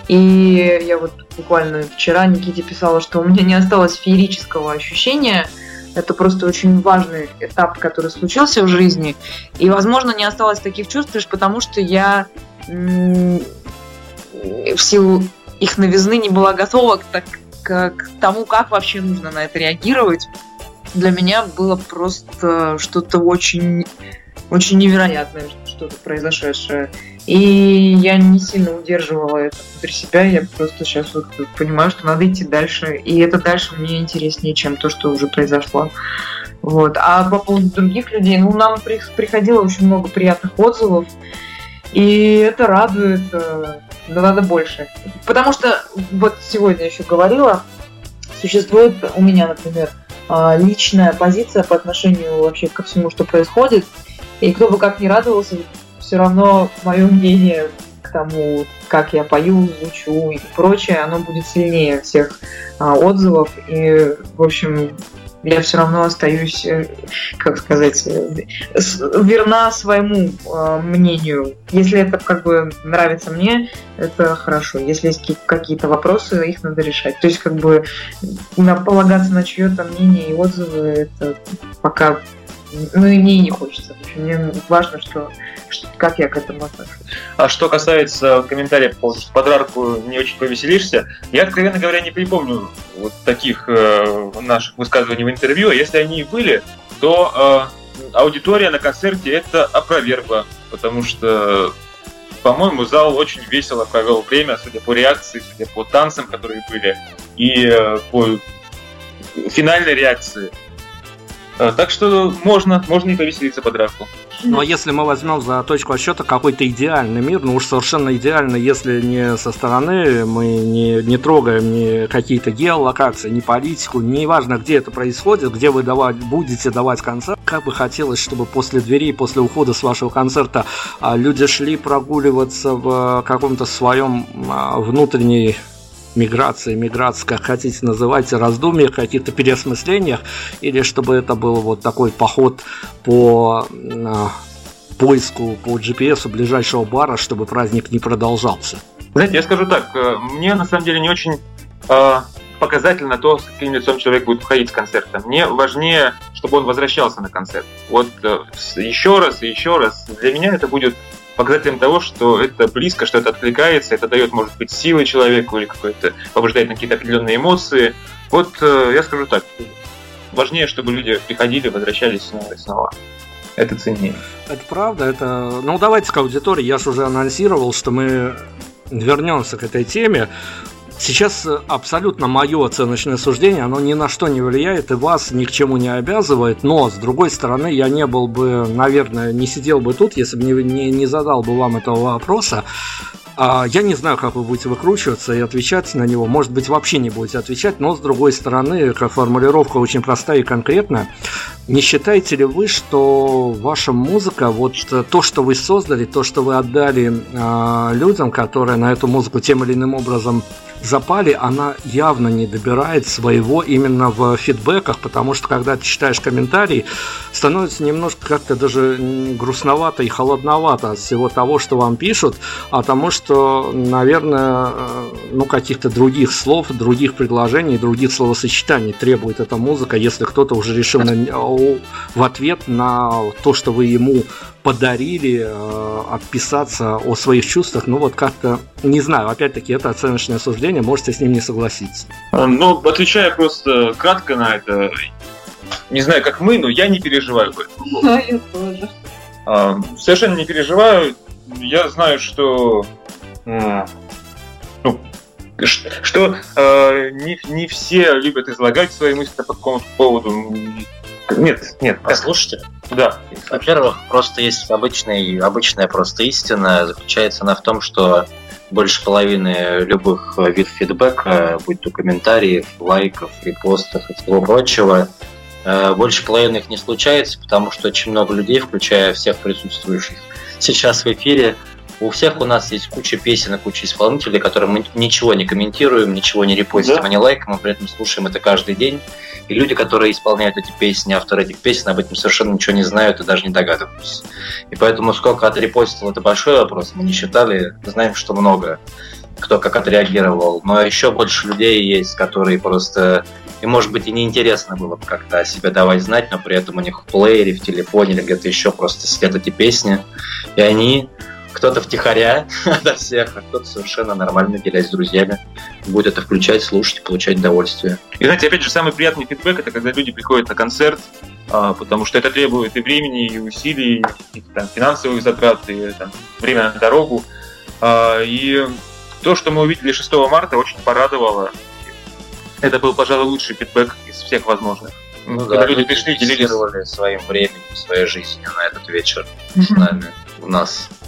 S3: И я вот буквально вчера Никите писала, что у меня не осталось феерического ощущения. Это просто очень важный этап, который случился в жизни. И, возможно, не осталось таких чувств лишь потому, что я в силу их новизны не была готова к, так- к- к тому, как вообще нужно на это реагировать. Для меня было просто что-то очень, очень невероятное, что-то произошедшее. И я не сильно удерживала это внутри себя, я просто сейчас вот понимаю, что надо идти дальше, и это дальше мне интереснее, чем то, что уже произошло. Вот. А по поводу других людей, ну, нам при- приходило очень много приятных отзывов, и это радует, э, но надо больше. Потому что, вот сегодня еще говорила, существует у меня, например, а, личная позиция по отношению вообще ко всему, что происходит, и кто бы как ни радовался, все равно мое мнение к тому, как я пою, звучу и прочее, оно будет сильнее всех а, отзывов. И, в общем, я все равно остаюсь, э, как сказать, э, верна своему э, мнению. Если это как бы нравится мне, это хорошо. Если есть ки- какие-то вопросы, их надо решать. То есть как бы полагаться на чье-то мнение и отзывы, это пока ну и мне не хочется. В общем, мне важно, что, что- как я к этому отношусь.
S4: А что касается комментариев по поводу, что под рарку не очень повеселишься, я, откровенно говоря, не припомню вот таких э, наших высказываний в интервью. А если они и были, то э, аудитория на концерте это опровергла, потому что, по-моему, зал очень весело провел время, судя по реакции, судя по танцам, которые были, и э, по финальной реакции. Э, Так что можно, можно и повеселиться под драку.
S2: Но если мы возьмем за точку отсчета какой-то идеальный мир, ну уж совершенно идеально, если не со стороны мы не, не трогаем ни какие-то геолокации, ни политику, неважно, где это происходит, где вы давать, будете давать концерт, как бы хотелось, чтобы после двери, после ухода с вашего концерта а, люди шли прогуливаться в каком-то своем а, внутренней миграции, миграции, как хотите называйте, раздумьях, каких-то переосмыслениях, или чтобы это был вот такой поход по а, поиску по GPS ближайшего бара, чтобы праздник не продолжался.
S4: Знаете, я скажу так, э, мне на самом деле не очень э, показательно то, с каким лицом человек будет входить с концерта. Мне важнее, чтобы он возвращался на концерт. Вот э, еще раз и еще раз. Для меня это будет показателем того, что это близко, что это откликается, это дает, может быть, силы человеку или какой-то побуждает на какие-то определенные эмоции. Вот э, я скажу так, важнее, чтобы люди приходили, возвращались снова и снова. Это ценнее.
S2: Это правда, это... Ну, давайте к аудитории, я же уже анонсировал, что мы вернемся к этой теме. Сейчас э, абсолютно мое оценочное суждение, оно ни на что не влияет и вас ни к чему не обязывает, но, с другой стороны, я не был бы, наверное, не сидел бы тут, если бы не, не, не задал бы вам этого вопроса. А, Я не знаю, как вы будете выкручиваться и отвечать на него. Может быть, вообще не будете отвечать, но с другой стороны, как формулировка очень простая и конкретная. Не считаете ли вы, что ваша музыка, вот э, то, что вы создали, то, что вы отдали а, людям, которые на эту музыку тем или иным образом запали, она явно не добирает своего именно в фидбэках, потому что когда ты читаешь комментарии, становится немножко как-то даже грустновато и холодновато от всего того, что вам пишут, а тому, что, наверное, э, ну, каких-то других слов, других предложений, других словосочетаний требует эта музыка, если кто-то уже решил на- в ответ на то, что вы ему подарили, э, отписаться о своих чувствах, ну вот как-то, не знаю, опять-таки, это оценочное суждение, можете с ним не согласиться.
S4: А, Ну, отвечая просто кратко на это, не знаю, как мы, но я не переживаю.
S3: Да, я тоже.
S4: А, Совершенно не переживаю. Я знаю, что м, ну, что э, не, не все любят излагать свои мысли по какому-то поводу. Нет, нет.
S6: Послушайте,
S4: Да.
S6: Во-первых, просто есть обычный, обычная просто истина. Заключается она в том, что больше половины любых видов фидбэка, будь то комментариев, лайков, репостов и всего прочего, э, больше половины их не случается, потому что очень много людей, включая всех присутствующих сейчас в эфире, у всех у нас есть куча песен и куча исполнителей, которые мы ничего не комментируем, ничего не репостим,
S4: Да.
S6: не лайкаем, мы при этом слушаем это каждый день. И люди, которые исполняют эти песни, авторы этих песен, об этом совершенно ничего не знают и даже не догадываются. И поэтому сколько отрепостил, это большой вопрос. Мы не считали, знаем, что много кто как отреагировал. Но еще больше людей есть, которые просто... И, может быть, и неинтересно было бы как-то о себе давать знать, но при этом у них в плеере, в телефоне или где-то еще просто сидят эти песни. И они кто-то втихаря ото всех, а кто-то совершенно нормально, делясь с друзьями, будет это включать, слушать, получать удовольствие.
S4: И знаете, опять же, самый приятный фидбэк это когда люди приходят на концерт, а, потому что это требует и времени, и усилий, и каких-то там финансовых затрат, и там, время на дорогу. А, И то, что мы увидели 6 марта, очень порадовало. Это был, пожалуй, лучший фидбэк из всех возможных.
S6: Ну
S4: когда
S6: да,
S4: люди пришли, делились.
S6: своим временем, своей жизнью на этот вечер с нами, у нас.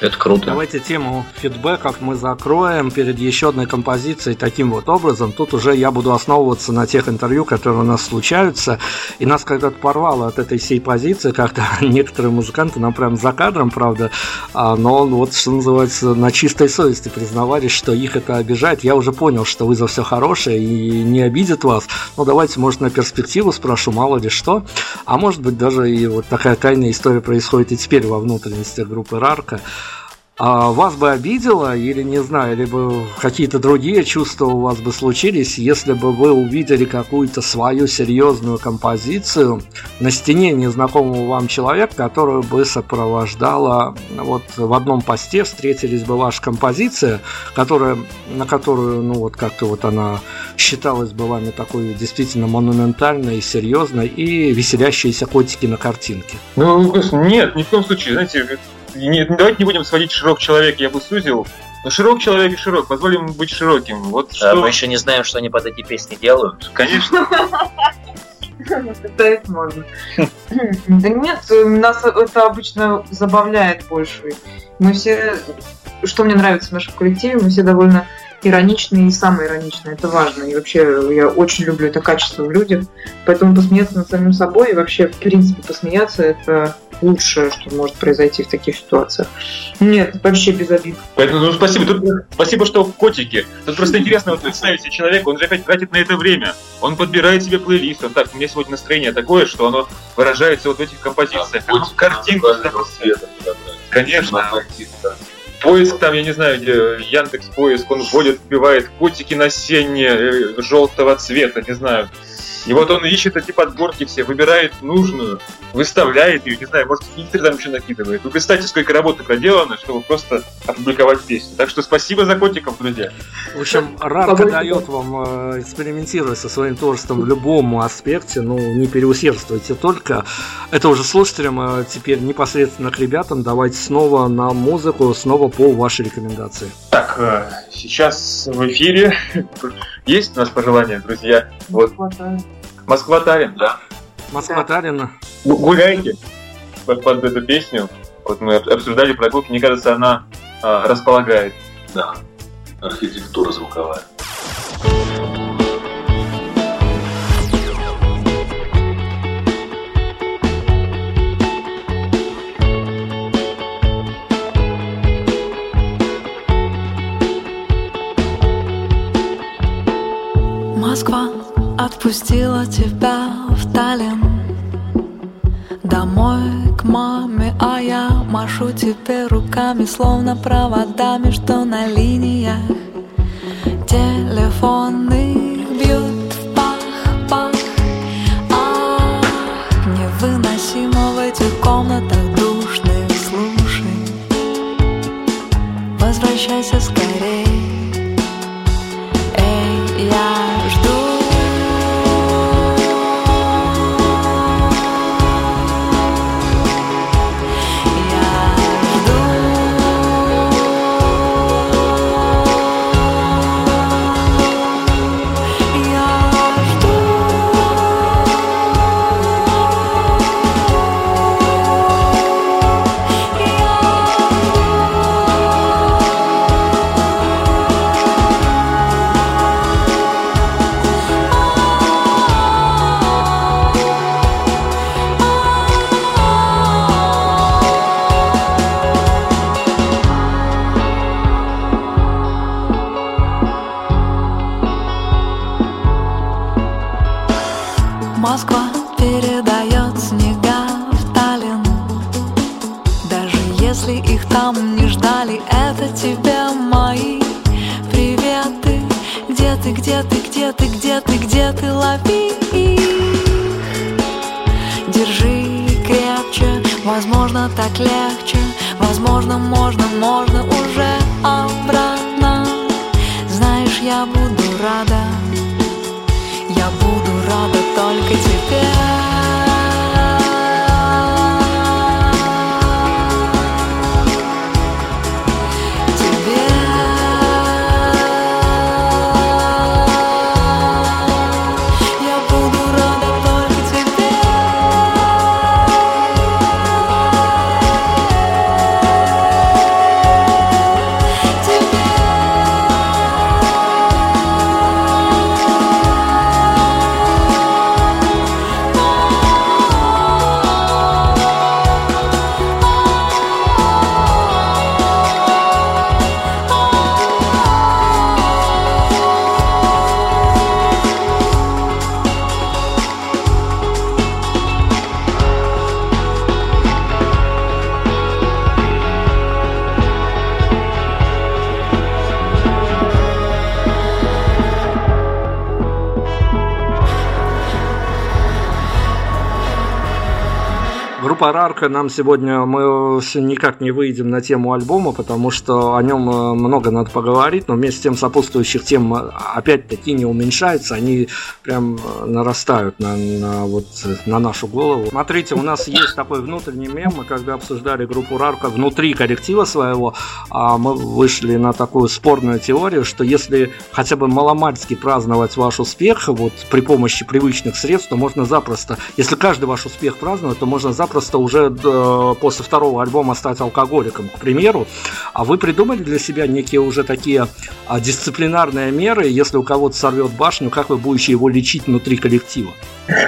S6: Это круто.
S2: Давайте тему фидбэков мы закроем перед еще одной композицией таким вот образом. Тут уже я буду основываться на тех интервью, которые у нас случаются. И нас когда-то порвало от этой всей позиции, когда некоторые музыканты нам прям за кадром, правда, а, но вот, что называется, на чистой совести признавались, что их это обижает. Я уже понял, что вы за все хорошее и не обидит вас. Ну, давайте, может, на перспективу спрошу, мало ли что. А может быть, даже и вот такая тайная история происходит и теперь во внутренностях группы Рарка. А вас бы обидело, или не знаю, либо какие-то другие чувства у вас бы случились, если бы вы увидели какую-то свою серьезную композицию на стене незнакомого вам человека, которую бы сопровождала вот в одном посте встретились бы ваша композиция, которая, на которую, ну вот как-то вот она считалась бы вами такой действительно монументальной, серьезной и веселящиеся котики на картинке.
S4: Ну, нет, ни в коем случае. Знаете, не- давайте не будем сводить широк человек, я бы сузил. Но широк человек и широк, позволим ему быть широким. Вот
S6: Да,
S4: что,
S6: мы еще не знаем, что они под эти песни делают.
S4: конечно.
S3: Представить можно. Да нет, нас это обычно забавляет больше. Мы все, что мне нравится в нашем коллективе, мы все довольно ироничные и самые ироничные. Это важно. И вообще я очень люблю это качество в людях. Поэтому посмеяться над самим собой и вообще, в принципе, посмеяться это лучшее, что может произойти в таких ситуациях. Нет, вообще без обид.
S4: Поэтому, ну, спасибо. Тут, спасибо, что котики. Тут просто интересно вот представить себе человека, он же опять тратит на это время. Он подбирает себе плейлист. Он так, у меня сегодня настроение такое, что оно выражается вот в этих композициях. Картинку. Конечно. Поиск там, я не знаю, где Яндекс поиск, он вводит, вбивает котики на сене э, желтого цвета, не знаю. И вот он ищет эти подборки все, выбирает нужную, выставляет ее, не знаю, может, фильтры там еще накидывает. Вы представьте, сколько работы проделано, чтобы просто опубликовать песню. Так что спасибо за котиков, друзья.
S2: В общем, Рарка дает вам э, экспериментировать со своим творчеством в любом аспекте, ну, не переусердствуйте только. Это уже слушателям, а теперь непосредственно к ребятам. Давайте снова на музыку, снова по вашей рекомендации.
S4: Так, э, сейчас в эфире есть у нас пожелания, друзья? Вот. Москва Тарин, да?
S2: Москва Тарина.
S4: Гу- Гуляйте под, под эту песню. Вот мы об- обсуждали прогулки, мне кажется, она а, располагает.
S5: Да. Архитектура звуковая.
S1: Москва отпустила тебя в Таллин. Домой к маме, а я машу тебе руками Словно проводами, что на линиях. Телефоны бьют в пах-пах Ах, невыносимо в этих комнатах душных Слушай, возвращайся скорей
S2: Нам сегодня, мы никак не выйдем на тему альбома, потому что о нем э, много надо поговорить, но вместе с тем сопутствующих тем э, опять-таки не уменьшается, они прям э, нарастают на, на, вот, на нашу голову. Смотрите, у нас есть такой внутренний мем, мы когда обсуждали группу Рарка внутри коллектива своего, а мы вышли на такую спорную теорию, что если хотя бы маломальски праздновать ваш успех вот при помощи привычных средств, то можно запросто, если каждый ваш успех празднует, то можно запросто уже э, после второго альбома стать алкоголиком, к примеру. А вы придумали для себя некие уже такие а, дисциплинарные меры, если у кого-то сорвет башню, как вы будете его лечить внутри коллектива?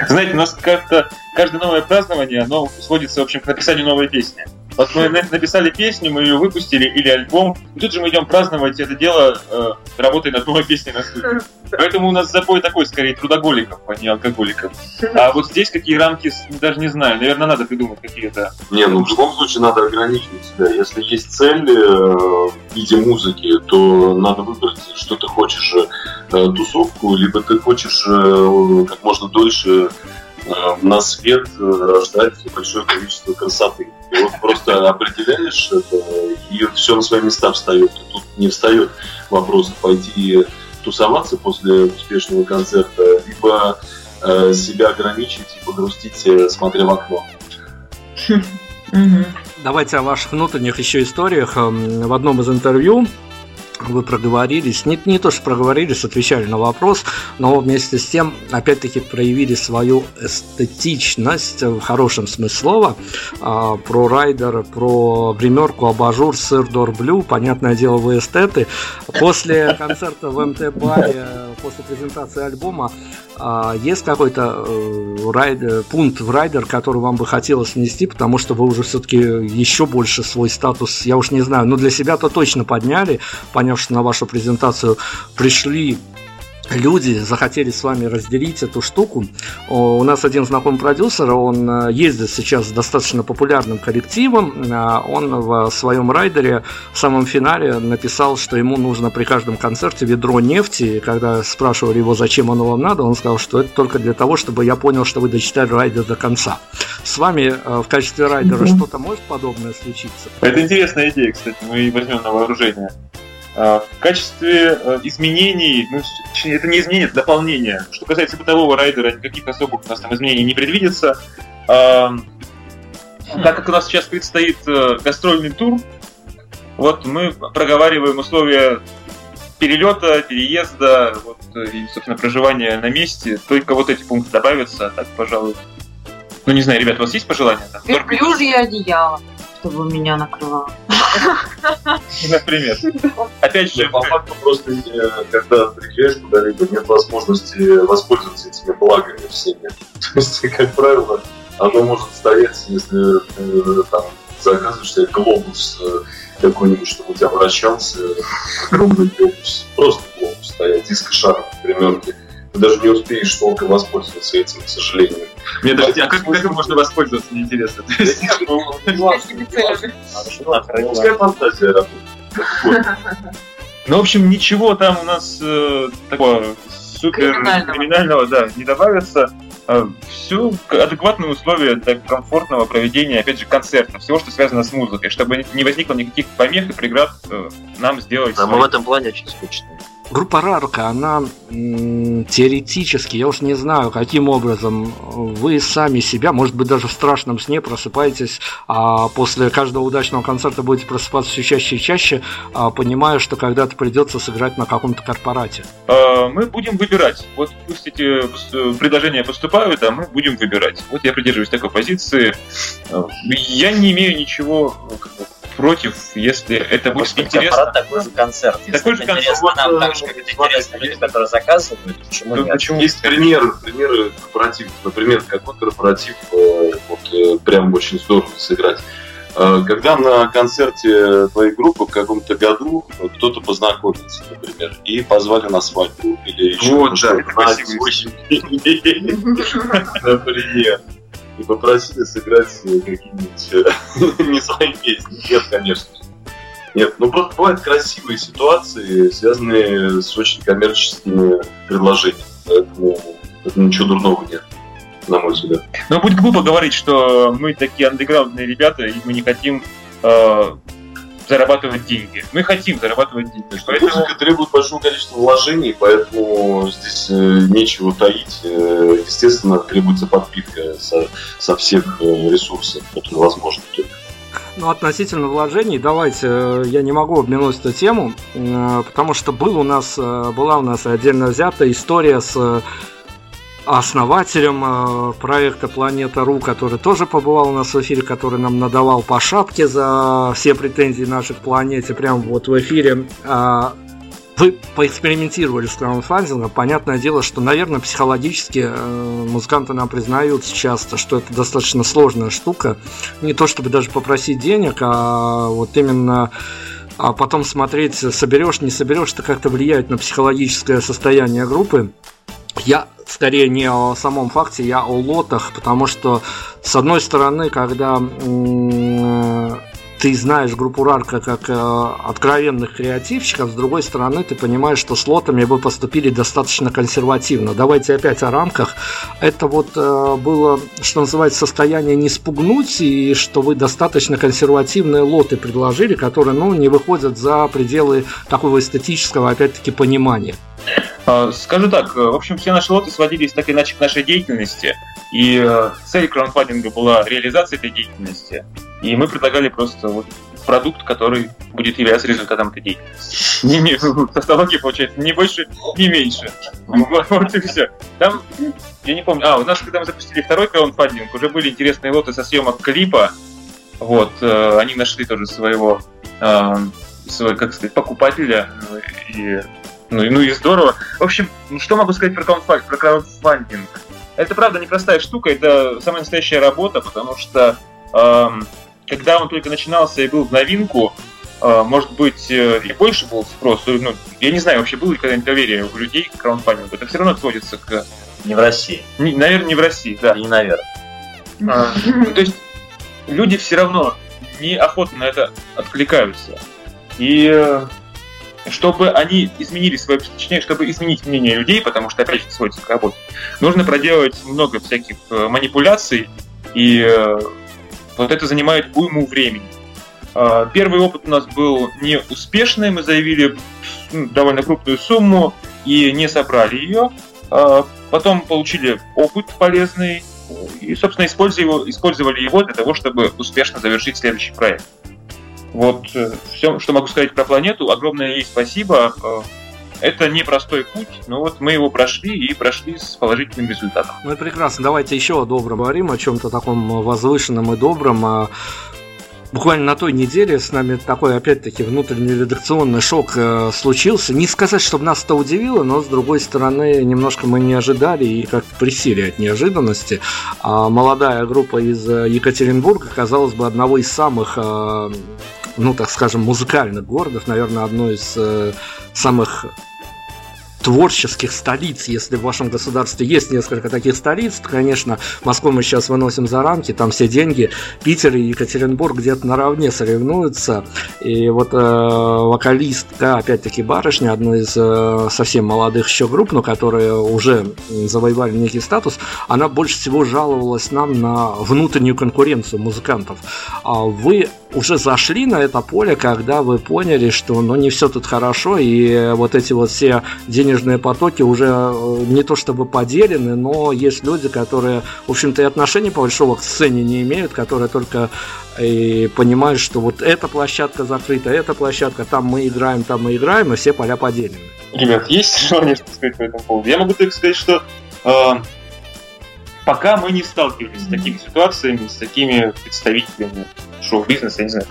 S4: Знаете, у нас как-то каждое новое празднование, оно сводится, в общем, к написанию новой песни. Вот мы написали песню, мы ее выпустили, или альбом, и тут же мы идем праздновать это дело, э, работая над новой песней на студии. Поэтому у нас запой такой, скорее, трудоголиков, а не алкоголиков. А вот здесь какие рамки, даже не знаю, наверное, надо придумать какие-то.
S5: Не, ну в любом случае надо ограничить себя. Если есть цель э, в виде музыки, то надо выбрать, что ты хочешь, э, тусовку, либо ты хочешь э, как можно дольше на свет э, рождать большое количество красоты. И вот просто определяешь это, и все на свои места встает. И тут не встает вопрос пойти тусоваться после успешного концерта, либо э, себя ограничить и погрустить, э, смотря в окно.
S2: Давайте о ваших внутренних еще историях. Эм, В одном из интервью вы проговорились, не, не то что проговорились, отвечали на вопрос, но вместе с тем, опять-таки, проявили свою эстетичность в хорошем смысле слова а, про райдер, про гримерку, абажур, сыр дорблю, понятное дело, вы эстеты. После концерта в МТ-баре, после презентации альбома, есть какой-то э, пункт в райдер, который вам бы хотелось внести, потому что вы уже все-таки еще больше свой статус, я уж не знаю, но для себя-то точно подняли, поняв, что на вашу презентацию пришли люди захотели с вами разделить эту штуку. У нас один знакомый продюсер, он э, ездит сейчас с достаточно популярным коллективом. А, Он в своем райдере в самом финале написал, что ему нужно при каждом концерте ведро нефти. И когда спрашивали его, зачем оно вам надо, он сказал, что это только для того, чтобы я понял, что вы дочитали райдер до конца. С вами э, в качестве райдера
S3: Мгм.
S2: что-то может подобное случиться?
S4: Это интересная идея, кстати, мы возьмем на вооружение. А, В качестве э, изменений, ну, точнее, это не изменение, это дополнение. Что касается бытового райдера, никаких особых у нас там изменений не предвидится. А, Так как у нас сейчас предстоит э, гастрольный тур, вот мы проговариваем условия перелета, переезда, вот, э, и, собственно, проживания на месте. Только вот эти пункты добавятся, так, пожалуй. Ну, не знаю, ребят, у вас есть пожелания?
S3: Верблюжье одеяло, чтобы меня накрывало.
S4: Например. Опять же,
S5: По факту просто, э, когда приезжаешь куда-либо, нет возможности воспользоваться этими благами всеми. То есть, как правило, оно может стоять, если ты там заказываешь себе глобус э, какой-нибудь, чтобы у тебя вращался, огромный глобус, просто глобус стоять из кошара в примерке. Ты даже не успеешь толком воспользоваться этим, к сожалению.
S4: Мне даже, а как, как можно воспользоваться, мне интересно.
S5: Нет, ну,
S3: целями.
S5: Пускай фантазия работает.
S4: Ну, в общем, ничего там у нас э, такого супер
S3: Криминального.
S4: криминального, да, не добавится. Все адекватные условия для комфортного проведения, опять же, концерта, всего, что связано с музыкой, чтобы не возникло никаких помех и преград э, нам сделать.
S6: Да, мы в этом плане очень скучные.
S2: Группа Рарка, она теоретически, я уж не знаю, каким образом вы сами себя, может быть, даже в страшном сне просыпаетесь, а после каждого удачного концерта будете просыпаться все чаще и чаще, а, понимая, что когда-то придется сыграть на каком-то корпорате.
S4: Э, мы будем выбирать. Вот пусть эти пос- предложения поступают, а мы будем выбирать. Вот я придерживаюсь такой позиции. Э, Я не имею ничего э, против, если это будет
S6: Может
S4: интересно.
S6: такой же концерт. Если
S4: Такой же концерт.
S6: интересно нам
S5: Вот,
S6: так же, как это интересно людям, которые заказывают, почему
S4: Ну,
S6: нет?
S4: почему?
S5: Есть примеры, примеры корпоративов. Например, какой корпоратив э, вот, э, прям очень здорово сыграть. Э, Когда на концерте твоей группы в каком-то году кто-то познакомился, например, и позвали на свадьбу или еще
S4: Вот, да, это
S5: на
S4: красивый
S5: например, и попросили сыграть какие-нибудь э, не свои песни. Нет, конечно. Нет, ну просто бывают красивые ситуации, связанные с очень коммерческими предложениями. Поэтому это ничего дурного нет. на мой взгляд.
S4: Но будет глупо говорить, что мы такие андеграундные ребята, и мы не хотим э, зарабатывать деньги. Мы хотим зарабатывать деньги. Поэтому...
S5: Музыка требует большого количества вложений, поэтому здесь э, нечего таить. Э, естественно, требуется подпитка со, со всех э, ресурсов, которые возможны.
S2: Ну, относительно вложений, давайте, я не могу обминуть эту тему, э, потому что был у нас, э, была у нас отдельно взята история с основателем э, проекта Планета.ру, который тоже побывал у нас в эфире, который нам надавал по шапке за все претензии наших планете, прямо вот в эфире. А, Вы поэкспериментировали с краундфандингом. Понятное дело, что, наверное, психологически э, музыканты нам признают часто, что это достаточно сложная штука. Не то чтобы даже попросить денег, а вот именно а потом смотреть, соберешь, не соберешь, это как-то влияет на психологическое состояние группы. Я скорее не о самом факте, я о лотах, потому что, с одной стороны, когда ты знаешь группу Рарка как э, откровенных креативщиков, с другой стороны, ты понимаешь, что с лотами вы поступили достаточно консервативно. Давайте опять о рамках. Это вот э, было, что называется, состояние не спугнуть, и что вы достаточно консервативные лоты предложили, которые, ну, не выходят за пределы такого эстетического, опять-таки, понимания.
S4: А, Скажу так, э, в общем, все наши лоты сводились так или иначе к нашей деятельности, и э, цель краундфандинга была реализация этой деятельности, и мы предлагали просто вот продукт, который будет являться результатом этой деятельности. Не, не, тавтология получается не больше, не меньше. Вот, и все. Там, я не помню, а, у нас, когда мы запустили второй краундфандинг, уже были интересные лоты со съемок клипа, вот, э, они нашли тоже своего, как сказать, покупателя, ну, и ну, и- ну и здорово. В общем, что могу сказать про краудфа- про краудфандинг? Это правда непростая штука, это самая настоящая работа, потому что эм, когда он только начинался и был в новинку, э, может быть, э, и больше был спрос. Ну, я не знаю, вообще было ли когда-нибудь доверие у людей к краудфандингу. Это все равно сводится к...
S6: Не в России.
S4: не- наверное, не в России, да.
S6: Не наверное.
S4: А, ну, то есть люди все равно неохотно на это откликаются. И э, чтобы они изменили свое точнее, чтобы изменить мнение людей, потому что опять же сводится к работе, нужно проделать много всяких э, манипуляций, и э, вот это занимает уйму времени. А, Первый опыт у нас был неуспешный, мы заявили ну, довольно крупную сумму и не собрали ее. А, Потом получили опыт полезный, и, собственно, использовали его, использовали его для того, чтобы успешно завершить следующий проект. Вот все, что могу сказать про планету. Огромное ей спасибо. Э, Это непростой путь, но вот мы его прошли и прошли с положительным результатом.
S2: Ну и прекрасно. Давайте еще о добром говорим, о чем-то таком возвышенном и добром. А, Буквально на той неделе с нами такой, опять-таки, внутренний редакционный шок э, случился. Не сказать, чтобы нас это удивило, но, с другой стороны, немножко мы не ожидали и как присели от неожиданности. А молодая группа из э, Екатеринбурга, казалось бы, одного из самых, э, ну, так скажем, музыкальных городов, наверное, одно из э, самых творческих столиц, если в вашем государстве есть несколько таких столиц, то, конечно, Москву мы сейчас выносим за рамки, там все деньги, Питер и Екатеринбург где-то наравне соревнуются, и вот э, вокалистка, опять-таки барышня, одной из э, совсем молодых еще групп, но которые уже завоевали некий статус, она больше всего жаловалась нам на внутреннюю конкуренцию музыкантов. А вы уже зашли на это поле, когда вы поняли, что ну не все тут хорошо, и вот эти вот все денежные потоки уже э, не то чтобы поделены, но есть люди, которые, в общем-то, и отношения по большого к сцене не имеют, которые только и понимают, что вот эта площадка закрыта, эта площадка, там мы играем, там мы играем, и все поля поделены.
S4: Ребят, есть желание что сказать по этому поводу? Я могу только сказать, что э, пока мы не сталкивались с такими ситуациями, с такими представителями шоу-бизнеса, я не знаю,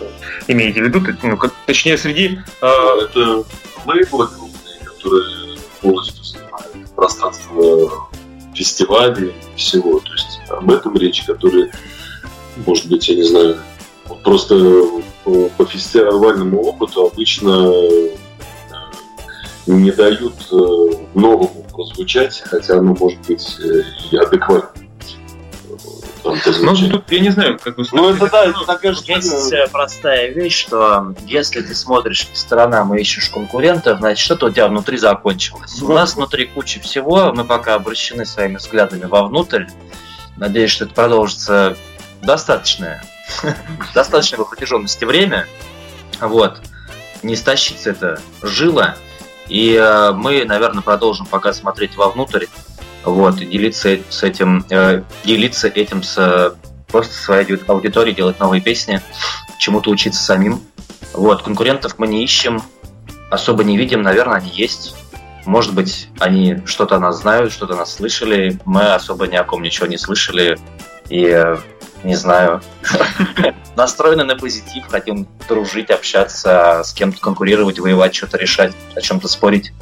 S4: имеете в виду, ну, как, точнее, среди... э,
S5: Это лейблы крупные, которые полностью занимают пространство фестивалей и всего. То есть об этом речь, которые, может быть, я не знаю, вот просто по, по фестивальному опыту обычно э, не дают э, новому прозвучать, хотя оно может быть э, и адекватно.
S4: Ну, тут, я не знаю, как бы...
S6: Ну, это да, это такая же Есть э, простая вещь, что если ты смотришь по сторонам и ищешь конкурентов, значит, что-то у тебя внутри закончилось. У нас внутри куча всего, мы пока обращены своими взглядами вовнутрь, Надеюсь, что это продолжится достаточное, достаточно по протяженности время. Вот. Не стащится это жило. И э, мы, наверное, продолжим пока смотреть вовнутрь. Вот, и делиться с этим, э, делиться этим с просто своей аудиторией, делать новые песни, чему-то учиться самим. Вот, конкурентов мы не ищем, особо не видим, наверное, они есть. Может быть, они что-то о нас знают, что-то нас слышали. Мы особо ни о ком ничего не слышали. И э, не знаю, настроены на позитив, хотим дружить, общаться, с кем-то конкурировать, воевать, что-то решать, о чем-то спорить.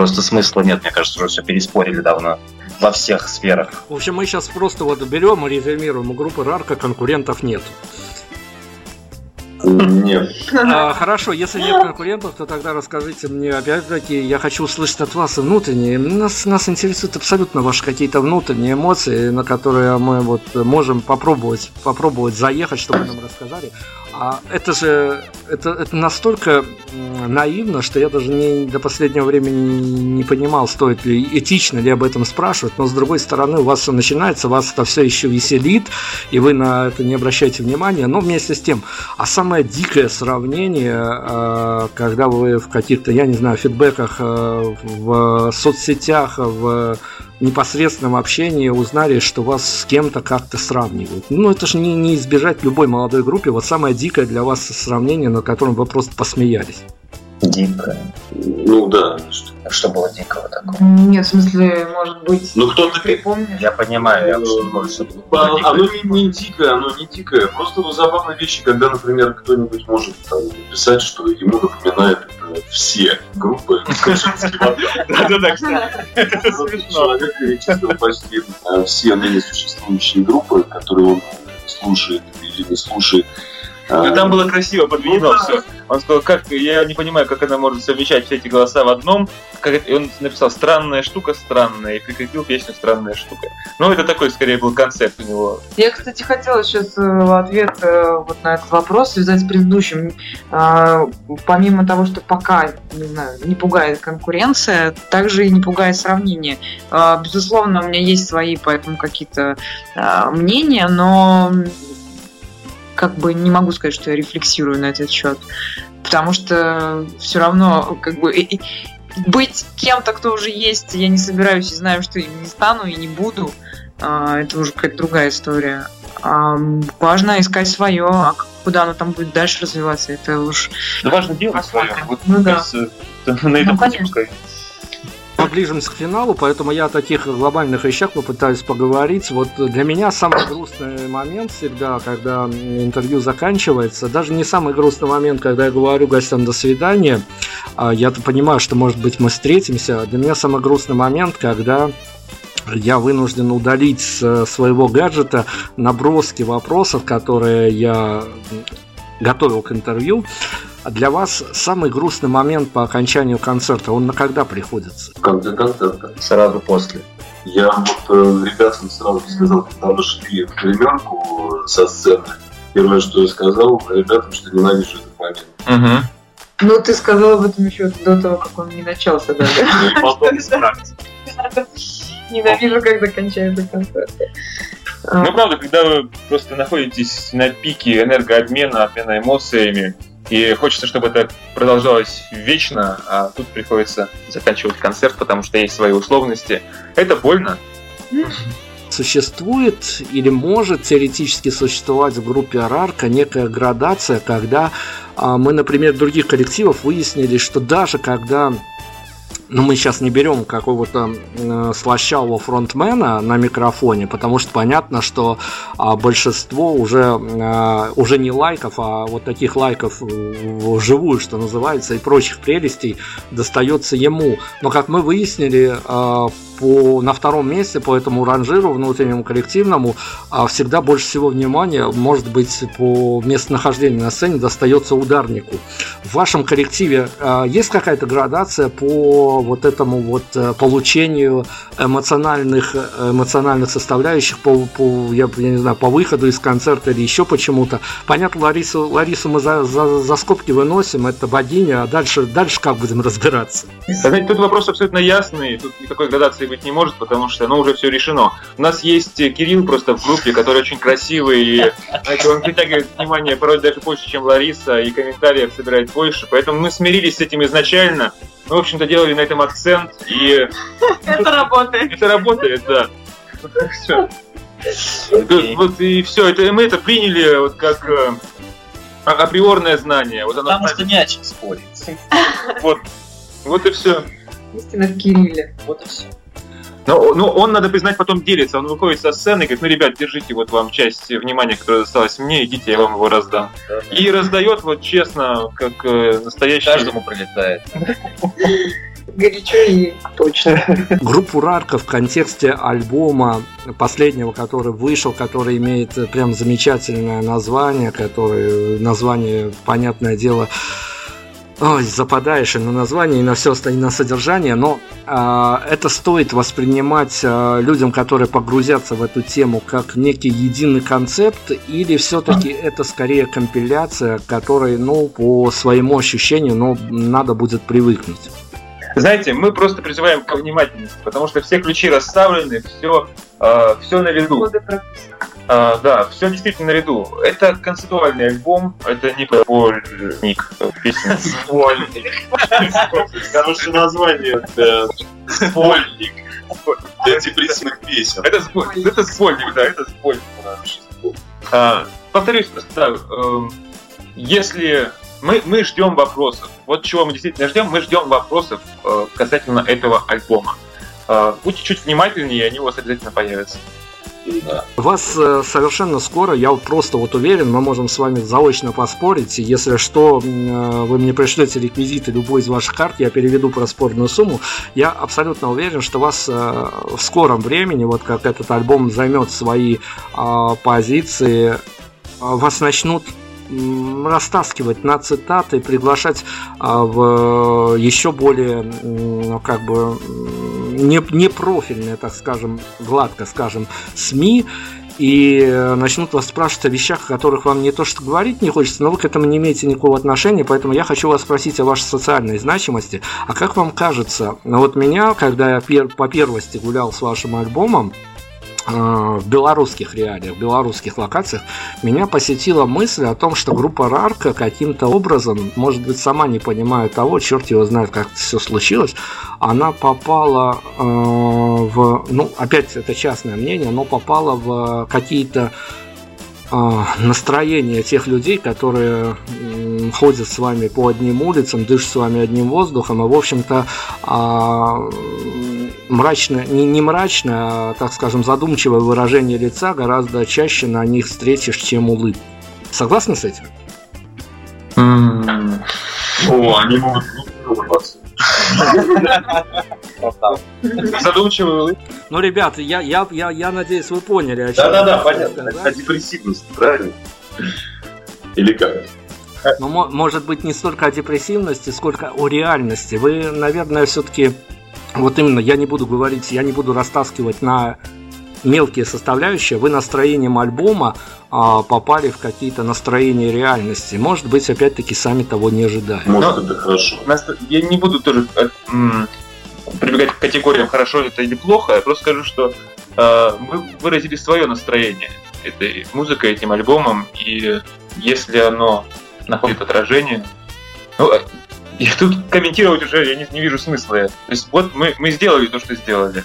S6: Просто смысла нет, мне кажется, уже все переспорили давно во всех сферах.
S2: В общем, мы сейчас просто вот берем и резюмируем. У группы Рарка конкурентов нет.
S5: Нет.
S2: А, хорошо, если нет конкурентов, то тогда расскажите мне, опять-таки, я хочу услышать от вас внутренние. Нас, нас интересуют абсолютно ваши какие-то внутренние эмоции, на которые мы вот можем попробовать, попробовать заехать, чтобы вы нам рассказали. А это же это, это настолько наивно, что я даже не, до последнего времени не понимал, стоит ли, этично ли об этом спрашивать. Но с другой стороны, у вас все начинается, вас это все еще веселит, и вы на это не обращаете внимания. Но вместе с тем, а самое дикое сравнение, э, когда вы в каких-то, я не знаю, фидбэках э, в соцсетях, в непосредственном общении узнали, что вас с кем-то как-то сравнивают. Ну, это же не, не избежать любой молодой группе. Вот самое дикое для вас сравнение, над которым вы просто посмеялись.
S6: Дико.
S5: Ну да. что-
S6: Что было дикого такого?
S3: Нет, в смысле, может быть,
S5: Ну кто-то
S3: припомнишь?
S6: Я понимаю, я что было дикого.
S5: Оно не, не дикое, оно не дикое. Просто ну, забавные вещи, когда, например, кто-нибудь может там, написать, что ему напоминает это все группы.
S4: Да-да-да, кстати.
S5: Человек перечислил почти э, все ныне существующие группы, которые он слушает или не слушает.
S4: Ну,
S5: А,
S4: там было красиво подведено все. Он сказал, как я не понимаю, как она может совмещать все эти голоса в одном. Как и он написал странная штука, странная, и прикрепил песню странная штука. Ну, это такой скорее был концепт у него.
S3: Я, кстати, хотела сейчас ответ э, вот на этот вопрос связать с предыдущим. А, Помимо того, что пока, не знаю, не пугает конкуренция, также и не пугает сравнение. А, Безусловно, у меня есть свои поэтому какие-то мнения, но как бы не могу сказать, что я рефлексирую на этот счет. Потому что все равно как бы и- и быть кем-то, кто уже есть, я не собираюсь и знаю, что им не стану и не буду. А, Это уже какая-то другая история. А, Важно искать свое, а куда оно там будет дальше развиваться, это уж
S4: Да важно делать свое. Вот,
S3: Ну да.
S4: кажется, на этом
S3: Ну,
S4: пути.
S2: Мы ближимся к финалу, поэтому я о таких глобальных вещах попытаюсь поговорить. Вот для меня самый грустный момент всегда, когда интервью заканчивается, даже не самый грустный момент, когда я говорю гостям «до свидания», а я-то понимаю, что, может быть, мы встретимся. Для меня самый грустный момент, когда я вынужден удалить с своего гаджета наброски вопросов, которые я готовил к интервью. А для вас самый грустный момент по окончанию концерта, он на когда приходится?
S5: В конце концерта.
S6: Сразу после.
S5: Я вот э, ребятам сразу сказал, когда мы шли в гримерку со сцены, первое, что я сказал ребятам, что ненавижу этот момент.
S3: Ну, ты сказал об этом еще до того, как он не начался даже.
S5: Ну и потом
S3: Ненавижу, когда кончаются концерты.
S4: Ну, правда, когда вы просто находитесь на пике энергообмена, обмена эмоциями, и хочется, чтобы это продолжалось вечно, а тут приходится заканчивать концерт, потому что есть свои условности. Это больно.
S2: Существует или может теоретически существовать в группе Арарка некая градация, когда а, мы, например, других коллективов выяснили, что даже когда ну, мы сейчас не берем какого-то э, слащавого фронтмена на микрофоне, потому что понятно, что а, большинство уже, э, уже не лайков, а вот таких лайков э, вживую, что называется, и прочих прелестей достается ему. Но, как мы выяснили, э, по, на втором месте по этому ранжиру внутреннему коллективному а, всегда больше всего внимания, может быть, по местонахождению на сцене достается ударнику. В вашем коллективе а, есть какая-то градация по вот этому вот э, получению эмоциональных, эмоциональных составляющих по, по я, я не знаю, по выходу из концерта или еще почему-то? Понятно, Ларису, Ларису мы за, за, за скобки выносим, это богиня, а дальше, дальше как будем разбираться?
S4: Тут вопрос абсолютно ясный, тут никакой градации быть не может, потому что, ну, уже все решено. У нас есть э, Кирилл просто в группе, который очень красивый, и знаете, он притягивает внимание порой даже больше, чем Лариса, и комментариев собирает больше, поэтому мы смирились с этим изначально. Мы, в общем-то, делали на этом акцент, и
S3: Это работает.
S4: это работает, да.
S6: Окей.
S4: Вот и все, это мы это приняли вот как э, а- априорное знание. Вот оно
S7: Потому что не о чем спорить.
S4: вот, вот и все.
S3: Истина в Кирилле.
S7: Вот и все.
S4: Но, но он, надо признать, потом делится. Он выходит со сцены и говорит, ну, ребят, держите вот вам часть внимания, которая досталась мне, идите, я вам его раздам. И раздает вот честно, как э, настоящий...
S7: Каждому прилетает.
S3: Горячо и точно.
S2: Группу Рарка в контексте альбома последнего, который вышел, который имеет прям замечательное название, который название, понятное дело, Ой, западаешь и на название, и на все остальное, на содержание, но а, это стоит воспринимать а, людям, которые погрузятся в эту тему, как некий единый концепт, или все-таки это скорее компиляция, которой, ну, по своему ощущению, ну, надо будет привыкнуть.
S4: Знаете, мы просто призываем к внимательности, потому что все ключи расставлены, все, все на виду. А, да, все действительно наряду. Это концептуальный альбом, это не сборник песен.
S5: Хорошее название для спольник. Для депрессивных песен.
S4: Это, сбор- это сборник, да, это сборник. А, повторюсь просто, да, эм, если мы, мы ждем вопросов, вот чего мы действительно ждем, мы ждем вопросов э, касательно этого альбома. Э, будьте чуть внимательнее, они у вас обязательно появятся.
S7: Да.
S2: Вас э, совершенно скоро, я вот просто вот уверен, мы можем с вами заочно поспорить. и Если что, э, вы мне пришлете реквизиты любой из ваших карт, я переведу проспорную сумму. Я абсолютно уверен, что вас э, в скором времени, вот как этот альбом займет свои а, позиции, а, вас начнут растаскивать на цитаты, приглашать а, в еще более как бы м, не, непрофильные, так скажем, гладко скажем, СМИ и э, начнут вас спрашивать о вещах, о которых вам не то что говорить не хочется, но вы к этому не имеете никакого отношения, поэтому я хочу вас спросить о вашей социальной значимости. А как вам кажется, вот меня, когда я по первости гулял с вашим альбомом, э, в белорусских реалиях, в белорусских локациях, меня посетила мысль о том, что группа Рарка каким-то образом, может быть, сама не понимая того, черт его знает, как все случилось, она попала э, в, ну, опять это частное мнение, но попала в какие-то э, настроения тех людей, которые ходят с вами по одним улицам, дышат с вами одним воздухом, и, в общем-то, а, мрачное, не, не мрачное, а, так скажем, задумчивое выражение лица гораздо чаще на них встретишь, чем улыбку. Согласны с этим?
S5: О, они могут улыбаться.
S4: Задумчивый улыбка.
S2: Ну, ребята, я, я, я, я надеюсь, вы поняли, о чем
S5: Да-да-да, понятно.
S2: сказать.
S5: О депрессивности, правильно? Или как?
S2: Ну, мо- может быть, не столько о депрессивности, сколько о реальности. Вы, наверное, все-таки, вот именно, я не буду говорить, я не буду растаскивать на мелкие составляющие, вы настроением альбома а, попали в какие-то настроения реальности. Может быть, опять-таки, сами того не ожидая.
S5: Может, это хорошо.
S4: У нас- Я не буду тоже э, прибегать к категориям хорошо это или плохо, я просто скажу, что э, мы выразили свое настроение этой музыкой, этим альбомом, и если оно находит отражение, ну, э, и тут комментировать уже я не, не вижу смысла. То есть вот мы, мы сделали то, что сделали.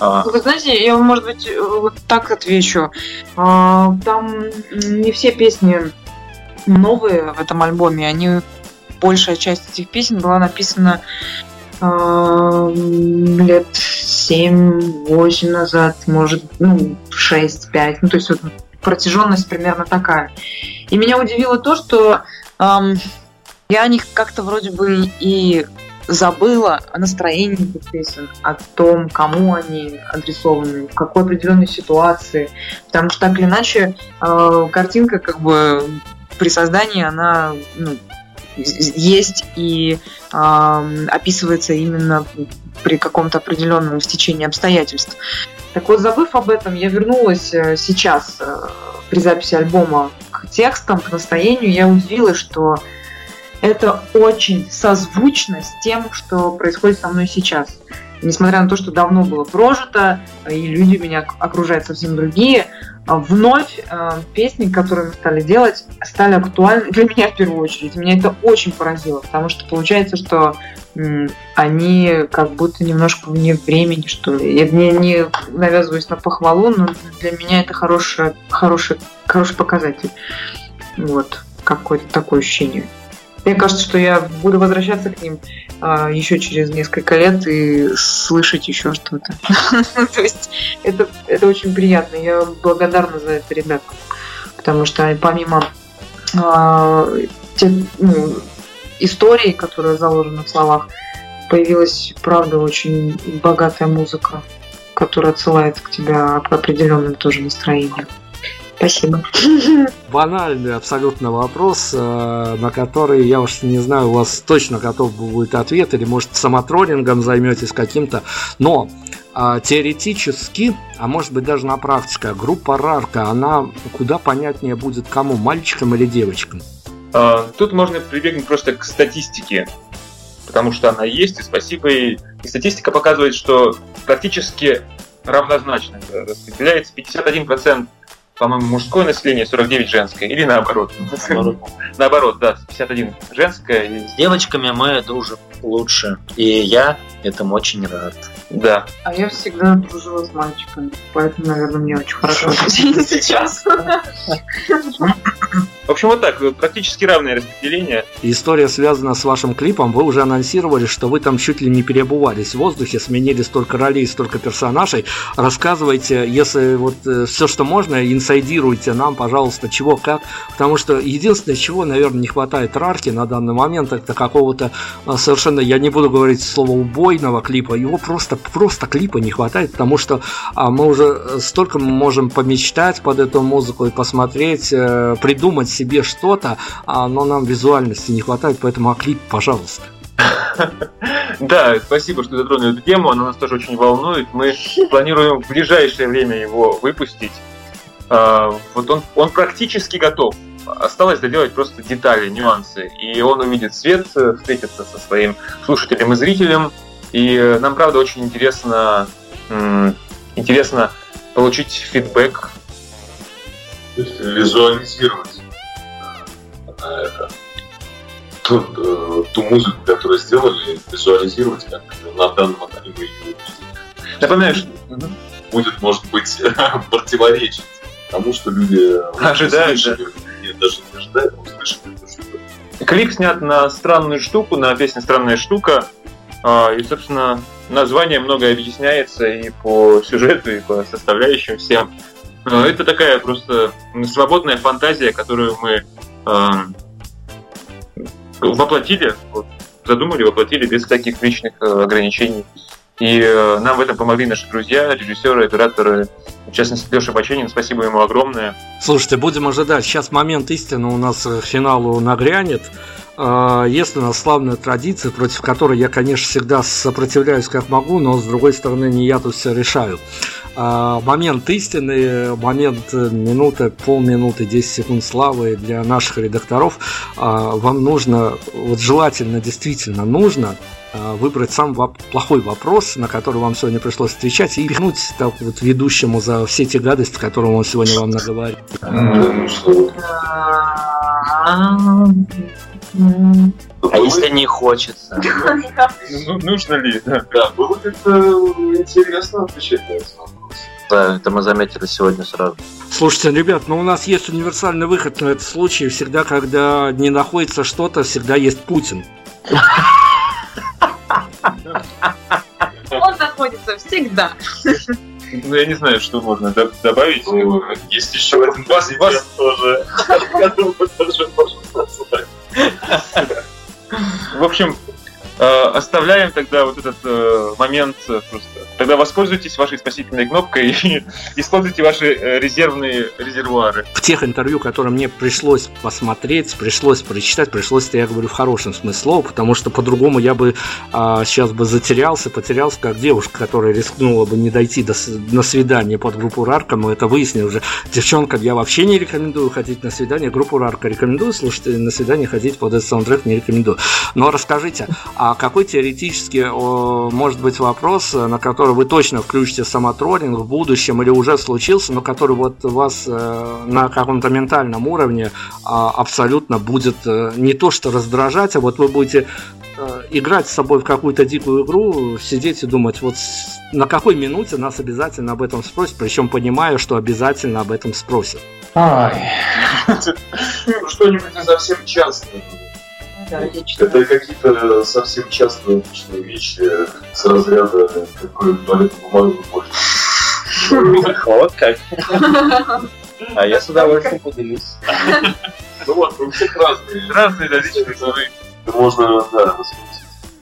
S4: А,
S3: Ну, Вы знаете, я, может быть, э, вот так отвечу. А, Там не все песни новые в этом альбоме, они большая часть этих песен была написана а, лет 7-8 назад, может, ну, 6-5. Ну, то есть вот протяженность примерно такая. И меня удивило то, что ам, я о них как-то вроде бы и забыла о настроении этих песен, о том, кому они адресованы, в какой определенной ситуации. Потому что так или иначе э, картинка как бы при создании она ну, есть и описывается именно при каком-то определенном стечении обстоятельств. Так вот, забыв об этом, я вернулась э, сейчас э, при записи альбома к текстам, к настроению. Я удивилась, что это очень созвучно с тем, что происходит со мной сейчас. Несмотря на то, что давно было прожито, и люди меня окружают совсем другие, а вновь э, песни, которые мы стали делать, стали актуальны для меня в первую очередь. Меня это очень поразило, потому что получается, что они как будто немножко вне времени, что ли. Я не, не навязываюсь на похвалу, но для меня это хороший, хороший, хороший показатель. Вот, какое-то такое ощущение. Мне кажется, что я буду возвращаться к ним а, еще через несколько лет и слышать еще что-то. То есть это, это очень приятно. Я благодарна за это ребятам. Потому что помимо а, тех ну, историй, которые заложены в словах, появилась, правда, очень богатая музыка, которая отсылает к тебе к определенным тоже настроениям. Спасибо.
S2: Банальный абсолютно вопрос, э, на который, я уж не знаю, у вас точно готов будет ответ, или может самотроллингом займетесь каким-то, но а, теоретически, а может быть даже на практике, группа Рарка, она куда понятнее будет кому, мальчикам или девочкам?
S4: А, Тут можно прибегнуть просто к статистике, потому что она есть, и спасибо ей. И статистика показывает, что практически равнозначно распределяется 51% по-моему, мужское население, 49 женское, или наоборот. Наоборот, да, 51 женское.
S6: С девочками мы дружим лучше. И я этому очень рад.
S4: Да.
S3: А я всегда дружила с мальчиками, поэтому, наверное, мне очень хорошо сейчас.
S4: В общем, вот так, практически равное распределение.
S2: История связана с вашим клипом. Вы уже анонсировали, что вы там чуть ли не переобувались в воздухе, сменили столько ролей, столько персонажей. Рассказывайте, если вот все, что можно, инсайдируйте нам, пожалуйста, чего, как. Потому что единственное, чего, наверное, не хватает Рарки на данный момент, это какого-то а, совершенно, я не буду говорить слово убойного клипа, его просто, просто клипа не хватает, потому что а, мы уже столько можем помечтать под эту музыку и посмотреть, э, придумать себе что-то, а, но нам визуальности не хватает, поэтому а клип, пожалуйста.
S4: Да, спасибо, что затронули эту тему, она нас тоже очень волнует. Мы планируем в ближайшее время его выпустить. А, Вот он, он практически готов. Осталось доделать просто детали, нюансы. И он увидит свет, э, встретится со своим слушателем и зрителем. И э, нам, правда, очень интересно, интересно получить фидбэк.
S5: То есть визуализировать э, это, ту, ту музыку, которую сделали, визуализировать, как на данном этапе мы ее увидели.
S4: Напоминаю, что
S5: Будет, может быть, противоречить тому, что люди
S4: Ожидают,
S5: услышали. Нет, даже не ожидают, а услышали то, что
S4: Клип снят на странную штуку, на песню «Странная штука». А, И, собственно, название многое объясняется и по сюжету, и по составляющим всем. А, Это такая просто свободная фантазия, которую мы ам, воплотили, задумали, воплотили без всяких личных э, ограничений. И э, нам в этом помогли наши друзья, режиссеры, операторы, в частности, Леша Баченин, спасибо ему огромное.
S2: Слушайте, будем ожидать. Сейчас момент истины у нас к финалу нагрянет. А, Есть у нас славная традиция, против которой я, конечно, всегда сопротивляюсь как могу, но с другой стороны не я тут все решаю. А, Момент истины, момент э, минуты, полминуты, 10 секунд славы для наших редакторов. А, Вам нужно, вот желательно, действительно нужно а, выбрать самый воп- плохой вопрос, на который вам сегодня пришлось отвечать, и пихнуть так вот ведущему за все те гадости, которые он сегодня вам наговорил.
S6: А если не хочется?
S4: Ну, нужно ли? Да.
S5: Да, было как-то интересно отвечать на этот вопрос.
S6: Да, это мы заметили сегодня сразу.
S2: Слушайте, ребят, ну у нас есть универсальный выход на этот случай. Всегда, когда не находится что-то, всегда есть Путин.
S3: Он находится всегда.
S4: Ну, я не знаю, что можно до- добавить.
S5: Ну, Есть еще один
S4: Вас-
S5: президент
S4: вас-
S5: тоже, которого тоже можно.
S4: В общем, оставляем тогда вот этот э, момент э, просто. Тогда воспользуйтесь вашей спасительной кнопкой и используйте ваши э, резервные резервуары.
S2: В тех интервью, которые мне пришлось посмотреть, пришлось прочитать, пришлось, я говорю, в хорошем смысле потому что по-другому я бы а, сейчас бы затерялся, потерялся, как девушка, которая рискнула бы не дойти до, на свидание под группу Рарка, мы это выяснили уже. Девчонкам я вообще не рекомендую ходить на свидание, группу Рарка рекомендую слушать, на свидание ходить под этот саундтрек не рекомендую. Но расскажите, а какой теоретически о, может быть вопрос, э, на который вы точно включите самотроллинг в будущем или уже случился, но который вот вас э, на каком-то ментальном уровне а, абсолютно будет э, не то что раздражать, а вот вы будете э, играть с собой в какую-то дикую игру, сидеть и думать, вот на какой минуте нас обязательно об этом спросят, причем понимая, что обязательно об этом спросят.
S5: Ну, что-нибудь не совсем частное. Это какие-то совсем частные обычные вещи с разряда какой туалетную бумагу больше.
S6: Вот как. А я с удовольствием поделюсь.
S5: Ну вот, у всех разные.
S4: Разные различные свои.
S5: Можно, да.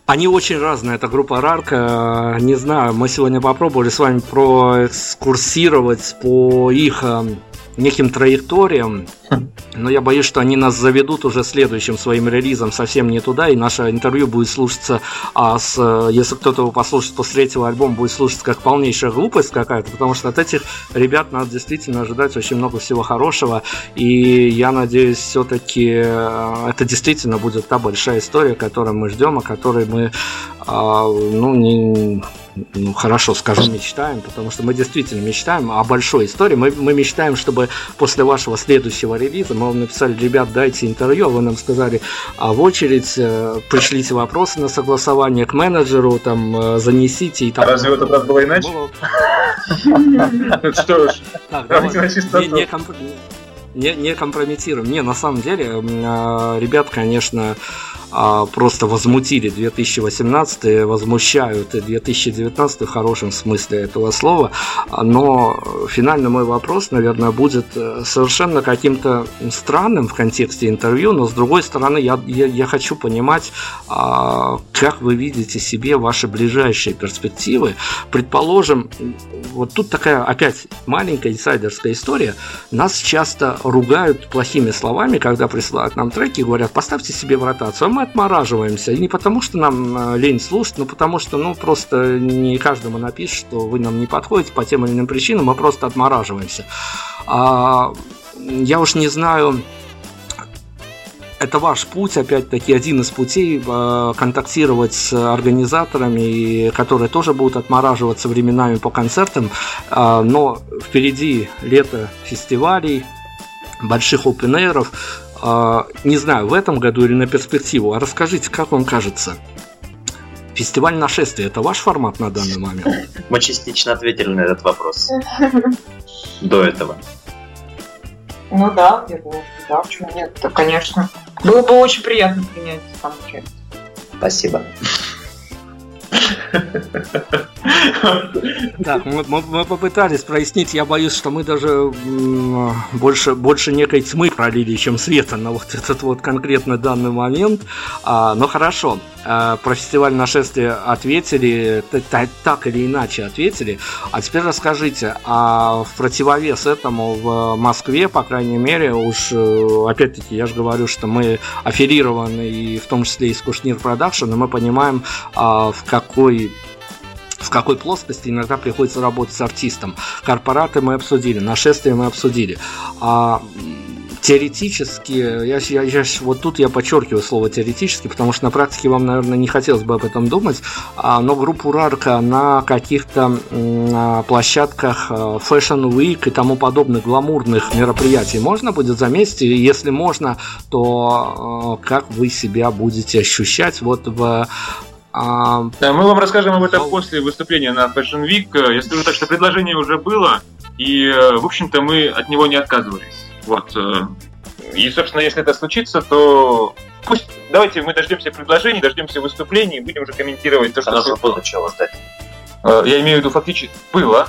S2: Они очень разные, это группа Рарка. Не знаю, мы сегодня попробовали с вами проэкскурсировать по их эм, неким траекториям, но я боюсь, что они нас заведут уже следующим своим релизом совсем не туда, и наше интервью будет слушаться, а с, э, если кто-то его послушает после третьего альбома, будет слушаться как полнейшая глупость какая-то, потому что от этих ребят надо действительно ожидать очень много всего хорошего, и я надеюсь, все-таки это действительно будет та большая история, которую мы ждем, о которой мы, а, ну, не, ну, хорошо, скажу, мечтаем, потому что мы действительно мечтаем о большой истории. Мы, мы мечтаем, чтобы после вашего следующего релиза мы вам написали, ребят, дайте интервью, а вы нам сказали, а в очередь э, пришлите вопросы на согласование к менеджеру, там, э, занесите и так
S4: Разве в этот раз было иначе? Ну Что ж.
S2: Не, не комп- не- не компрометируем. Не, на самом деле, а, ребят, конечно, просто возмутили 2018, возмущают и 2019 в хорошем смысле этого слова. А, Но финальный мой вопрос, наверное, будет э, совершенно каким-то странным в контексте интервью, но с другой стороны, я, я, я хочу понимать, а, как вы видите себе ваши ближайшие перспективы. Предположим, вот тут такая опять маленькая инсайдерская история. Нас часто ругают плохими словами, когда присылают нам треки и говорят, поставьте себе в ротацию, а мы отмораживаемся. И не потому, что нам э, лень слушать, но потому что, ну, просто не каждому напишет, что вы нам не подходите по тем или иным причинам, мы просто отмораживаемся. А, я уж не знаю, это ваш путь, опять-таки, один из путей э, контактировать с организаторами, которые тоже будут отмораживаться временами по концертам, А, но впереди лето фестивалей, больших опен Не знаю, в этом году или на перспективу. А расскажите, как вам кажется? Фестиваль нашествия – это ваш формат на данный момент?
S6: Мы частично ответили на этот вопрос. До этого.
S3: Ну да, я думаю, что да, почему нет? Да, конечно. Было бы очень приятно принять там участие.
S6: Спасибо.
S2: Так, мы, мы- мы попытались прояснить. Я боюсь, что мы даже больше, больше некой тьмы пролили, чем света на вот этот вот конкретно данный момент. А, но хорошо, про фестиваль нашествия ответили, так или иначе ответили. А теперь расскажите, а в противовес этому в Москве, по крайней мере, уж э, опять-таки я же говорю, что мы аффилированы и в том числе и с Кушнир Production, и мы понимаем, а, в какой в какой плоскости иногда приходится работать с артистом. Корпораты мы обсудили, нашествие мы обсудили. А теоретически, я, я, я вот тут я подчеркиваю слово теоретически, потому что на практике вам, наверное, не хотелось бы об этом думать, а, но группу Рарка на каких-то а, площадках а, Fashion Week и тому подобных гламурных мероприятий можно будет заметить, и если можно, то а, как вы себя будете ощущать вот в а,
S4: Да, мы вам расскажем об этом после выступления на Fashion Week. Э, Я скажу так, что предложение уже было, и, э, в общем-то, мы от него не отказывались. Вот. э, И, собственно, если это случится, то пусть давайте мы дождемся предложений, дождемся выступлений, и будем уже комментировать то, что...
S6: Оно же было чего ждать.
S4: Э, Я имею в виду фактически было,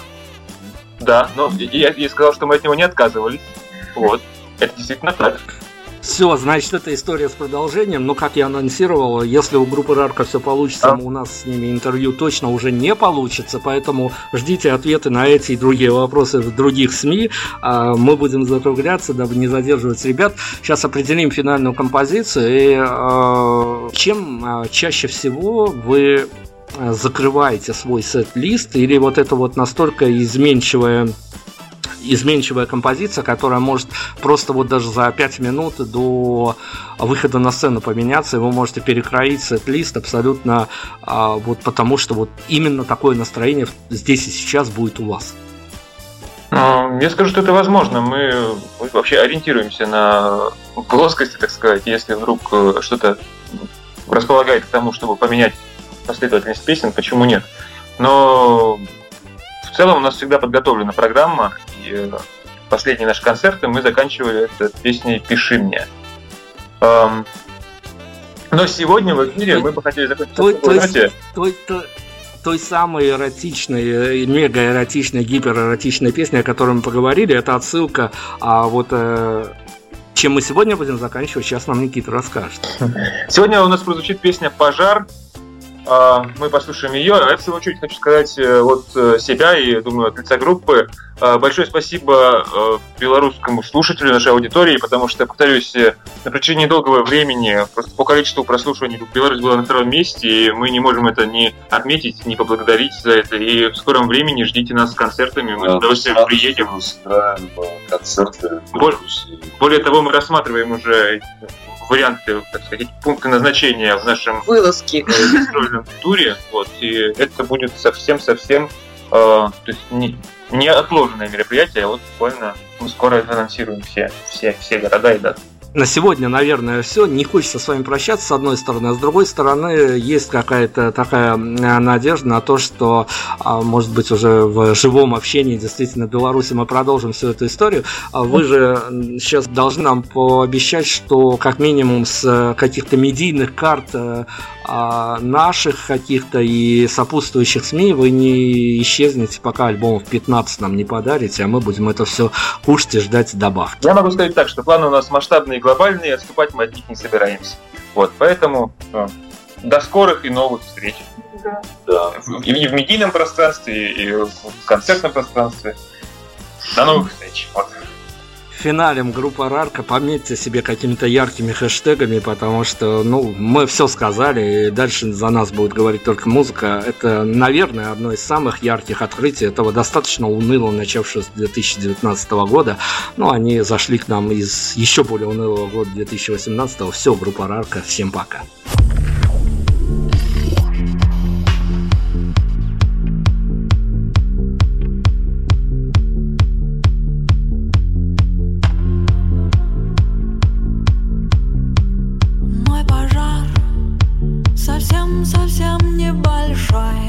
S4: да, но я, я сказал, что мы от него не отказывались. Вот. Это действительно так.
S2: Все, значит, это история с продолжением. Но, как я анонсировал, если у группы Рарка все получится,
S4: Да.
S2: у нас с ними интервью точно уже не получится. Поэтому ждите ответы на эти и другие вопросы в других СМИ. А, Мы будем закругляться, дабы не задерживать ребят. Сейчас определим финальную композицию. И э, чем э, чаще всего вы закрываете свой сет-лист, или вот это вот настолько изменчивая изменчивая композиция, которая может просто вот даже за 5 минут до выхода на сцену поменяться, и вы можете перекроить сет-лист абсолютно а, вот потому, что вот именно такое настроение здесь и сейчас будет у вас.
S4: Ну, Я скажу, что это возможно. Мы вообще ориентируемся на плоскости, так сказать. Если вдруг э, что-то располагает к тому, чтобы поменять последовательность песен, почему нет? Но в целом у нас всегда подготовлена программа, и э, последние наши концерты мы заканчивали это песней «Пиши мне». Эм, Но сегодня в эфире мы бы хотели закончить
S2: той, той- той самой эротичной, э, мега-эротичной, гиперэротичной песни, о которой мы поговорили, это отсылка, а вот э, чем мы сегодня будем заканчивать, сейчас нам Никита расскажет.
S4: Сегодня у нас прозвучит песня «Пожар». А, Мы послушаем ее. А я, в свою очередь, хочу сказать э, от э, себя и, думаю, от лица группы э, большое спасибо э, белорусскому слушателю нашей аудитории, потому что, повторюсь, на протяжении долгого времени просто по количеству прослушиваний Беларусь была на втором месте, и мы не можем это не отметить, не поблагодарить за это. И в скором времени ждите нас с концертами, мы с удовольствием приедем.
S5: Э, концерты.
S4: Более того, мы рассматриваем уже варианты, так сказать, пункты назначения в нашем э, гастрольном туре, вот, и это будет совсем-совсем, э, то есть не, не отложенное мероприятие, а вот буквально мы скоро анонсируем все, все, все города и даты.
S2: На сегодня, наверное, все. Не хочется с вами прощаться, с одной стороны. А с другой стороны, есть какая-то такая м, надежда на то, что, а, может быть, уже в живом общении действительно в Беларуси мы продолжим всю эту историю. А Вы же сейчас должны нам пообещать, что как минимум с э, каких-то медийных карт э, а, наших каких-то и сопутствующих СМИ вы не исчезнете, пока альбомов 15 нам не подарите, а мы будем это все кушать и ждать добавки.
S4: Я могу сказать так, что планы у нас масштабные и глобальные, и отступать мы от них не собираемся. Вот, поэтому э, до скорых и новых встреч.
S5: Да.
S4: И и в медийном пространстве, и в концертном пространстве. До новых встреч. Вот.
S2: Финалем группа Рарка, пометьте себе какими-то яркими хэштегами, потому что, ну, мы все сказали, и дальше за нас будет говорить только музыка. Это, наверное, одно из самых ярких открытий этого достаточно уныло начавшегося 2019 года. Ну, они зашли к нам из еще более унылого года 2018. Все, группа Рарка, всем пока.
S1: Совсем-совсем небольшой